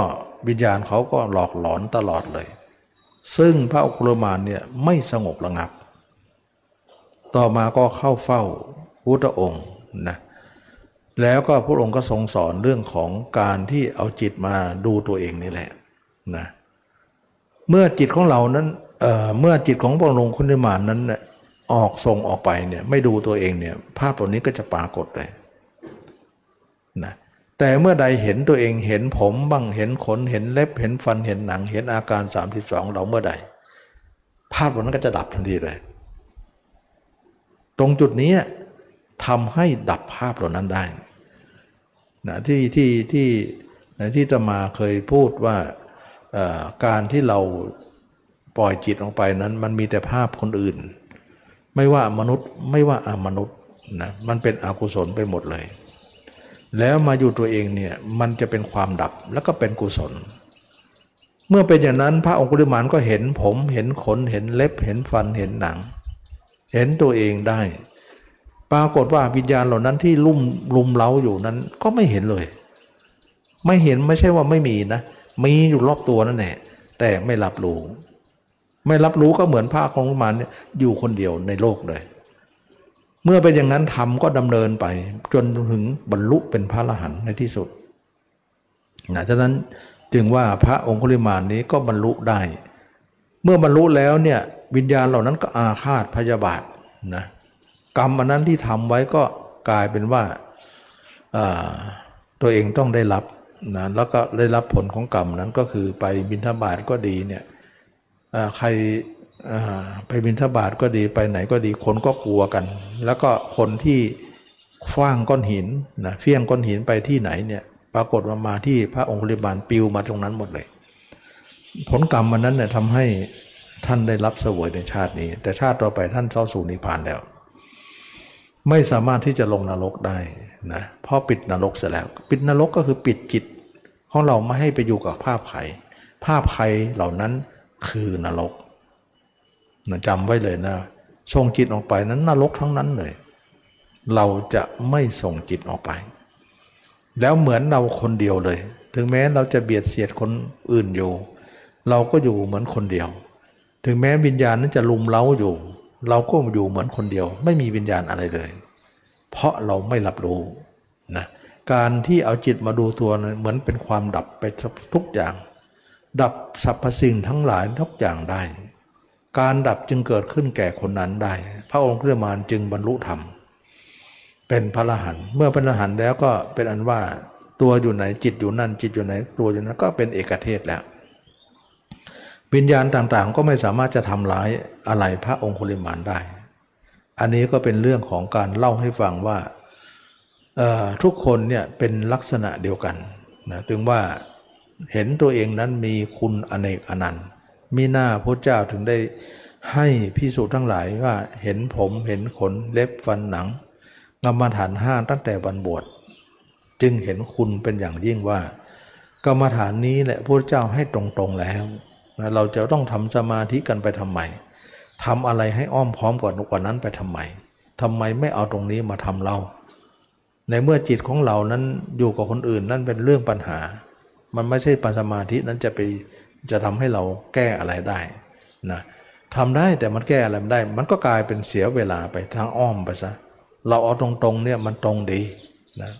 วิญญาณเขาก็หลอกหลอนตลอดเลย ซึ่งพระอุคุลมานเนี่ยไม่สงบระงับ ต่อมาก็เข้าเฝ้าพุทธองค์นะแล้วก็พระองค์ก็ทรงสอนเรื่องของการที่เอาจิตมาดูตัวเองนี่แหละนะเมื่อจิตของเรานั้น เมื่อจิตของพระองค์คุณนิมานนั้นเนี่ยออกส่งออกไปเนี่ยไม่ดูตัวเองเนี่ยภาพตัวนี้ก็จะปรากฏเลยนะแต่เมื่อใดเห็นตัวเองเห็นผมบ้างเห็นขนเห็นเล็บเห็นฟันเห็นหนัง เห็นอาการ 32 เราเมื่อใด ภาพนั้นก็จะดับทันทีเลย ตรงจุดนี้ทำให้ดับภาพเหล่านั้นได้นะที่ที่ที่ที่ตมาเคยพูดว่าการที่เรา ปล่อยจิตออกไปนั้น มันมีแต่ภาพคนอื่น ไม่ว่ามนุษย์ไม่ว่าอมนุษย์นะมันเป็นอกุศลไปหมดเลย แล้วมาอยู่ตัวเองเนี่ยมันจะเป็นความดับแล้วก็เป็นกุศล เมื่อเป็นอย่างนั้นพระองคุลิมานก็เห็นผมเห็นขนเห็นเล็บเห็นฟันเห็นหนัง เห็นตัวเองได้ ปรากฏว่าวิญญาณเหล่านั้นที่ลุ่มลุมเล้าอยู่นั้นก็ไม่เห็นเลย ไม่เห็นไม่ใช่ว่าไม่มีนะมีอยู่รอบตัวนั่นแหละแต่ไม่รับรู้ ไม่รับรู้ก็เหมือนพระของมานเนี่ยอยู่คนเดียวในโลกเลย เมื่อเป็นอย่างนั้นธรรมก็ดำเนินไป จนถึงบรรลุเป็นพระอรหันต์ในที่สุดนะฉะนั้นจึงว่าพระองคุลิมานนี้ก็บรรลุได้ เมื่อบรรลุแล้วเนี่ยวิญญาณเหล่านั้นก็อาฆาตพยาบาทนะกรรมอันนั้นที่ทำไว้ก็กลายเป็นว่าตัวเองต้องได้รับนะแล้วก็ได้รับผลของกรรมนั้นก็คือไปบิณฑบาตก็ดีเนี่ย ใครไปบินทบาทก็ดีไปไหนก็ดีคนก็กลัวกัน แล้วก็คนที่ฟว้างก้อนหินนะเฟี้ยงก้อนหินไปที่ไหนเนี่ยปรากฏว่ามาที่พระองคุลิมานปลิวมาตรงนั้นหมดเลย ผลกรรมมันนั้นเนี่ยทำให้ท่านได้รับเสวยในชาตินี้ แต่ชาติต่อไปท่านเข้าสู่นิพพานแล้ว ไม่สามารถที่จะลงนรกได้นะเพราะปิดนรกเสร็จแล้ว ปิดนรกก็คือปิดจิตของเราไม่ให้ไปอยู่กับภาพไข่ภาพไข่เหล่านั้น คือนรกนะจำไว้เลยนะ ส่งจิตออกไปนั้นนรกทั้งนั้นเลย เราจะไม่ส่งจิตออกไป แล้วเหมือนเราคนเดียวเลย ถึงแม้เราจะเบียดเสียดคนอื่นอยู่ เราก็อยู่เหมือนคนเดียว ถึงแม้วิญญาณนั้นจะลุมเล้าอยู่ เราก็อยู่เหมือนคนเดียว ไม่มีวิญญาณอะไรเลย เพราะเราไม่รับรู้นะการที่เอาจิตมาดูตัวนั้นเหมือนเป็นความดับไปทุกอย่าง ดับสรรพสิ่งทั้งหลายทุกอย่างได้ การดับจึงเกิดขึ้นแก่คนนั้นได้ พระองค์เพื่อมานจึงบรรลุธรรม เป็นพระอรหันเมื่อเป็นอรหันแล้วก็เป็นอันว่าตัวอยู่ไหนจิตอยู่นั่นจิตอยู่ไหนตัวอยู่นั้นก็เป็นเอกเทศแล้ว วิญญาณต่างๆ ก็ไม่สามารถจะทำร้ายอะไรพระองคุลิมานได้ อันนี้ก็เป็นเรื่องของการเล่าให้ฟังว่าทุกคนเนี่ยเป็นลักษณะเดียวกันนะถึงว่า เห็นตัวเองนั้นมีคุณอเนกอนันต์มีหน้าพระเจ้าถึงได้ให้พิสูจน์ทั้งหลายว่าเห็นผมเห็นขนเล็บฟันหนังกรรมฐานห้าตั้งแต่วันบวชจึงเห็นคุณเป็นอย่างยิ่งว่า กรรมฐานนี้แหละพระเจ้าให้ตรงๆแล้วนะเราจะต้องทำสมาธิกันไปทำไมทำอะไรให้อ้อมพร้อมกว่ากว่านั้นไปทำไมทำไมไม่เอาตรงนี้มาทำเรา ในเมื่อจิตของเรานั้นอยู่กับคนอื่นนั่นเป็นเรื่องปัญหา มันไม่ใช่ปัญสมาธินั้นจะไปจะทำให้เราแก้อะไรได้นะทำได้แต่มันแก้อะไรไม่ได้ มันก็กลายเป็นเสียเวลาไปทางอ้อมไปซะเราเอาตรงๆเนี่ยมันตรงดีนะ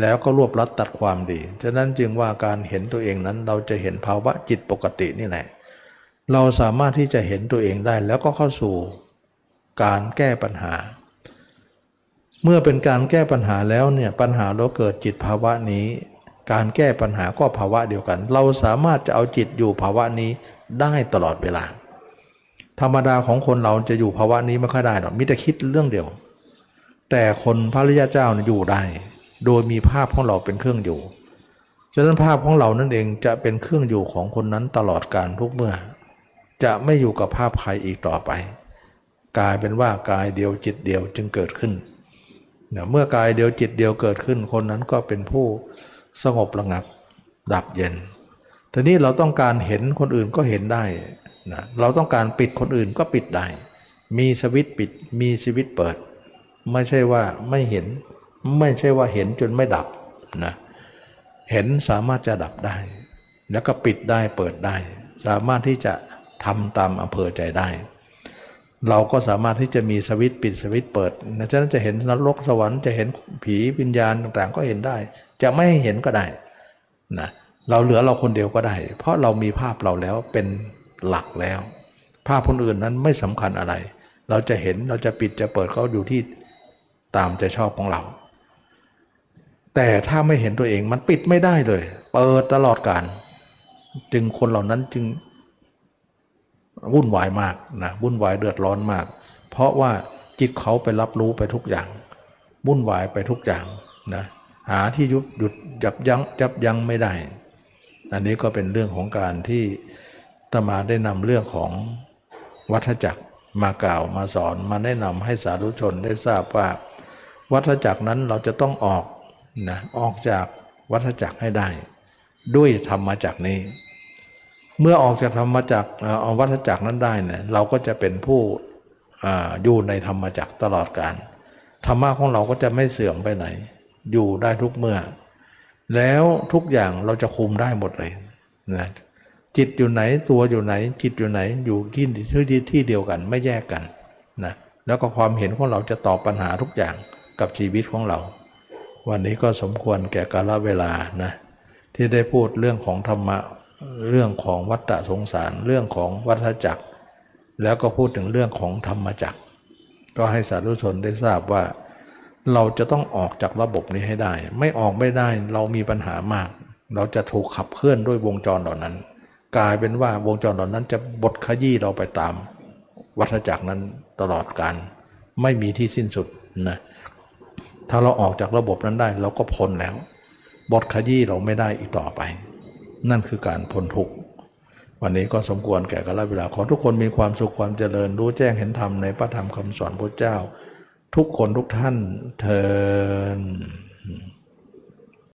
แล้วก็รวบรัดตัดความดี ฉะนั้นจึงว่าการเห็นตัวเองนั้นเราจะเห็นภาวะจิตปกตินี่แหละ เราสามารถที่จะเห็นตัวเองได้ แล้วก็เข้าสู่การแก้ปัญหา เมื่อเป็นการแก้ปัญหาแล้วเนี่ยปัญหาเราเกิดจิตภาวะนี้ การแก้ปัญหาก็ภาวะเดียวกัน เราสามารถจะเอาจิตอยู่ภาวะนี้ได้ตลอดเวลา ธรรมดาของคนเราจะอยู่ภาวะนี้ไม่ค่อยได้หรอกมิแต่คิดเรื่องเดียว แต่คนพระริยาเจ้าอยู่ได้ โดยมีภาพของเราเป็นเครื่องอยู่ฉะนั้นภาพของเรานั่นเองจะเป็นเครื่องอยู่ของคนนั้นตลอดการทุกเมื่อ จะไม่อยู่กับภาพใครอีกต่อไป กลายเป็นว่ากายเดียวจิตเดียวจึงเกิดขึ้นเมื่อกายเดียวจิตเดียวเกิดขึ้นคนนั้นก็เป็นผู้ สงบระงับ ดับเย็นทีนี้เราต้องการเห็นคนอื่นก็เห็นได้นะเราต้องการปิดคนอื่นก็ปิดได้ มีสวิตปิดมีสวิตเปิด ไม่ใช่ว่าไม่เห็น ไม่ใช่ว่าเห็นจนไม่ดับนะเห็นสามารถจะดับได้ แล้วก็ปิดได้เปิดได้ สามารถที่จะทำตามอำเภอใจได้ เราก็สามารถที่จะมีสวิตปิดสวิตเปิดนะฉะนั้นจะเห็นนรกสวรรค์จะเห็นผีวิญญาณต่างๆ ก็เห็นได้ จะไม่เห็นก็ได้นะเราเหลือเราคนเดียวก็ได้ เพราะเรามีภาพเราแล้วเป็นหลักแล้ว ภาพคนอื่นนั้นไม่สำคัญอะไร เราจะเห็นเราจะปิดจะเปิดเขาอยู่ที่ตามใจชอบของเรา แต่ถ้าไม่เห็นตัวเองมันปิดไม่ได้เลย เปิดตลอดการ จึงคนเหล่านั้นจึงวุ่นวายมากนะวุ่นวายเดือดร้อนมาก เพราะว่าจิตเขาไปรับรู้ไปทุกอย่าง วุ่นวายไปทุกอย่างนะ หาที่ยุบหยุดจับยั้งจับยั้งไม่ได้ อันนี้ก็เป็นเรื่องของการที่ตมาได้นำเรื่องของวัฏจักรมากล่าวมาสอนมาแนะนำให้สาธุชนได้ทราบว่า วัฏจักรนั้นเราจะต้องออกนะออกจากวัฏจักรให้ได้ ด้วยธรรมจักรนี้ เมื่อออกจากธรรมจักรเอาวัฏจักรนั้นได้เนี่ยเราก็จะเป็นผู้อยู่ในธรรมจักรตลอดการธรรมะของเราก็จะไม่เสื่อมไปไหน อยู่ได้ทุกเมื่อ แล้วทุกอย่างเราจะคุมได้หมดเลยนะจิตอยู่ไหนตัวอยู่ไหน จิตอยู่ไหนอยู่ที่ที่ที่เดียวกันไม่แยกกันนะแล้วก็ความเห็นของเราจะตอบปัญหาทุกอย่างกับชีวิตของเรา วันนี้ก็สมควรแก่กาลเวลานะที่ได้พูดเรื่องของธรรมะเรื่องของวัฏสงสารเรื่องของวัฏจักร แล้วก็พูดถึงเรื่องของธรรมจักร ก็ให้สาธุชนได้ทราบว่า เราจะต้องออกจากระบบนี้ให้ได้ ไม่ออกไม่ได้เรามีปัญหามาก เราจะถูกขับเคลื่อนด้วยวงจรเหล่านั้น กลายเป็นว่าวงจรเหล่านั้นจะบดขยี้เราไปตาม วัฏจักรนั้นตลอดการไม่มีที่สิ้นสุดนะถ้าเราออกจากระบบนั้นได้ เราก็พ้นแล้ว บทขยี้เราไม่ได้อีกต่อไป นั่นคือการพ้นทุกข์วันนี้ก็สมควรแก่กาลเวลาขอทุกคนมีความสุขความเจริญรู้แจ้งเห็นธรรมในพระธรรมคำสอนพระเจ้า ทุกคนทุกท่านเทอ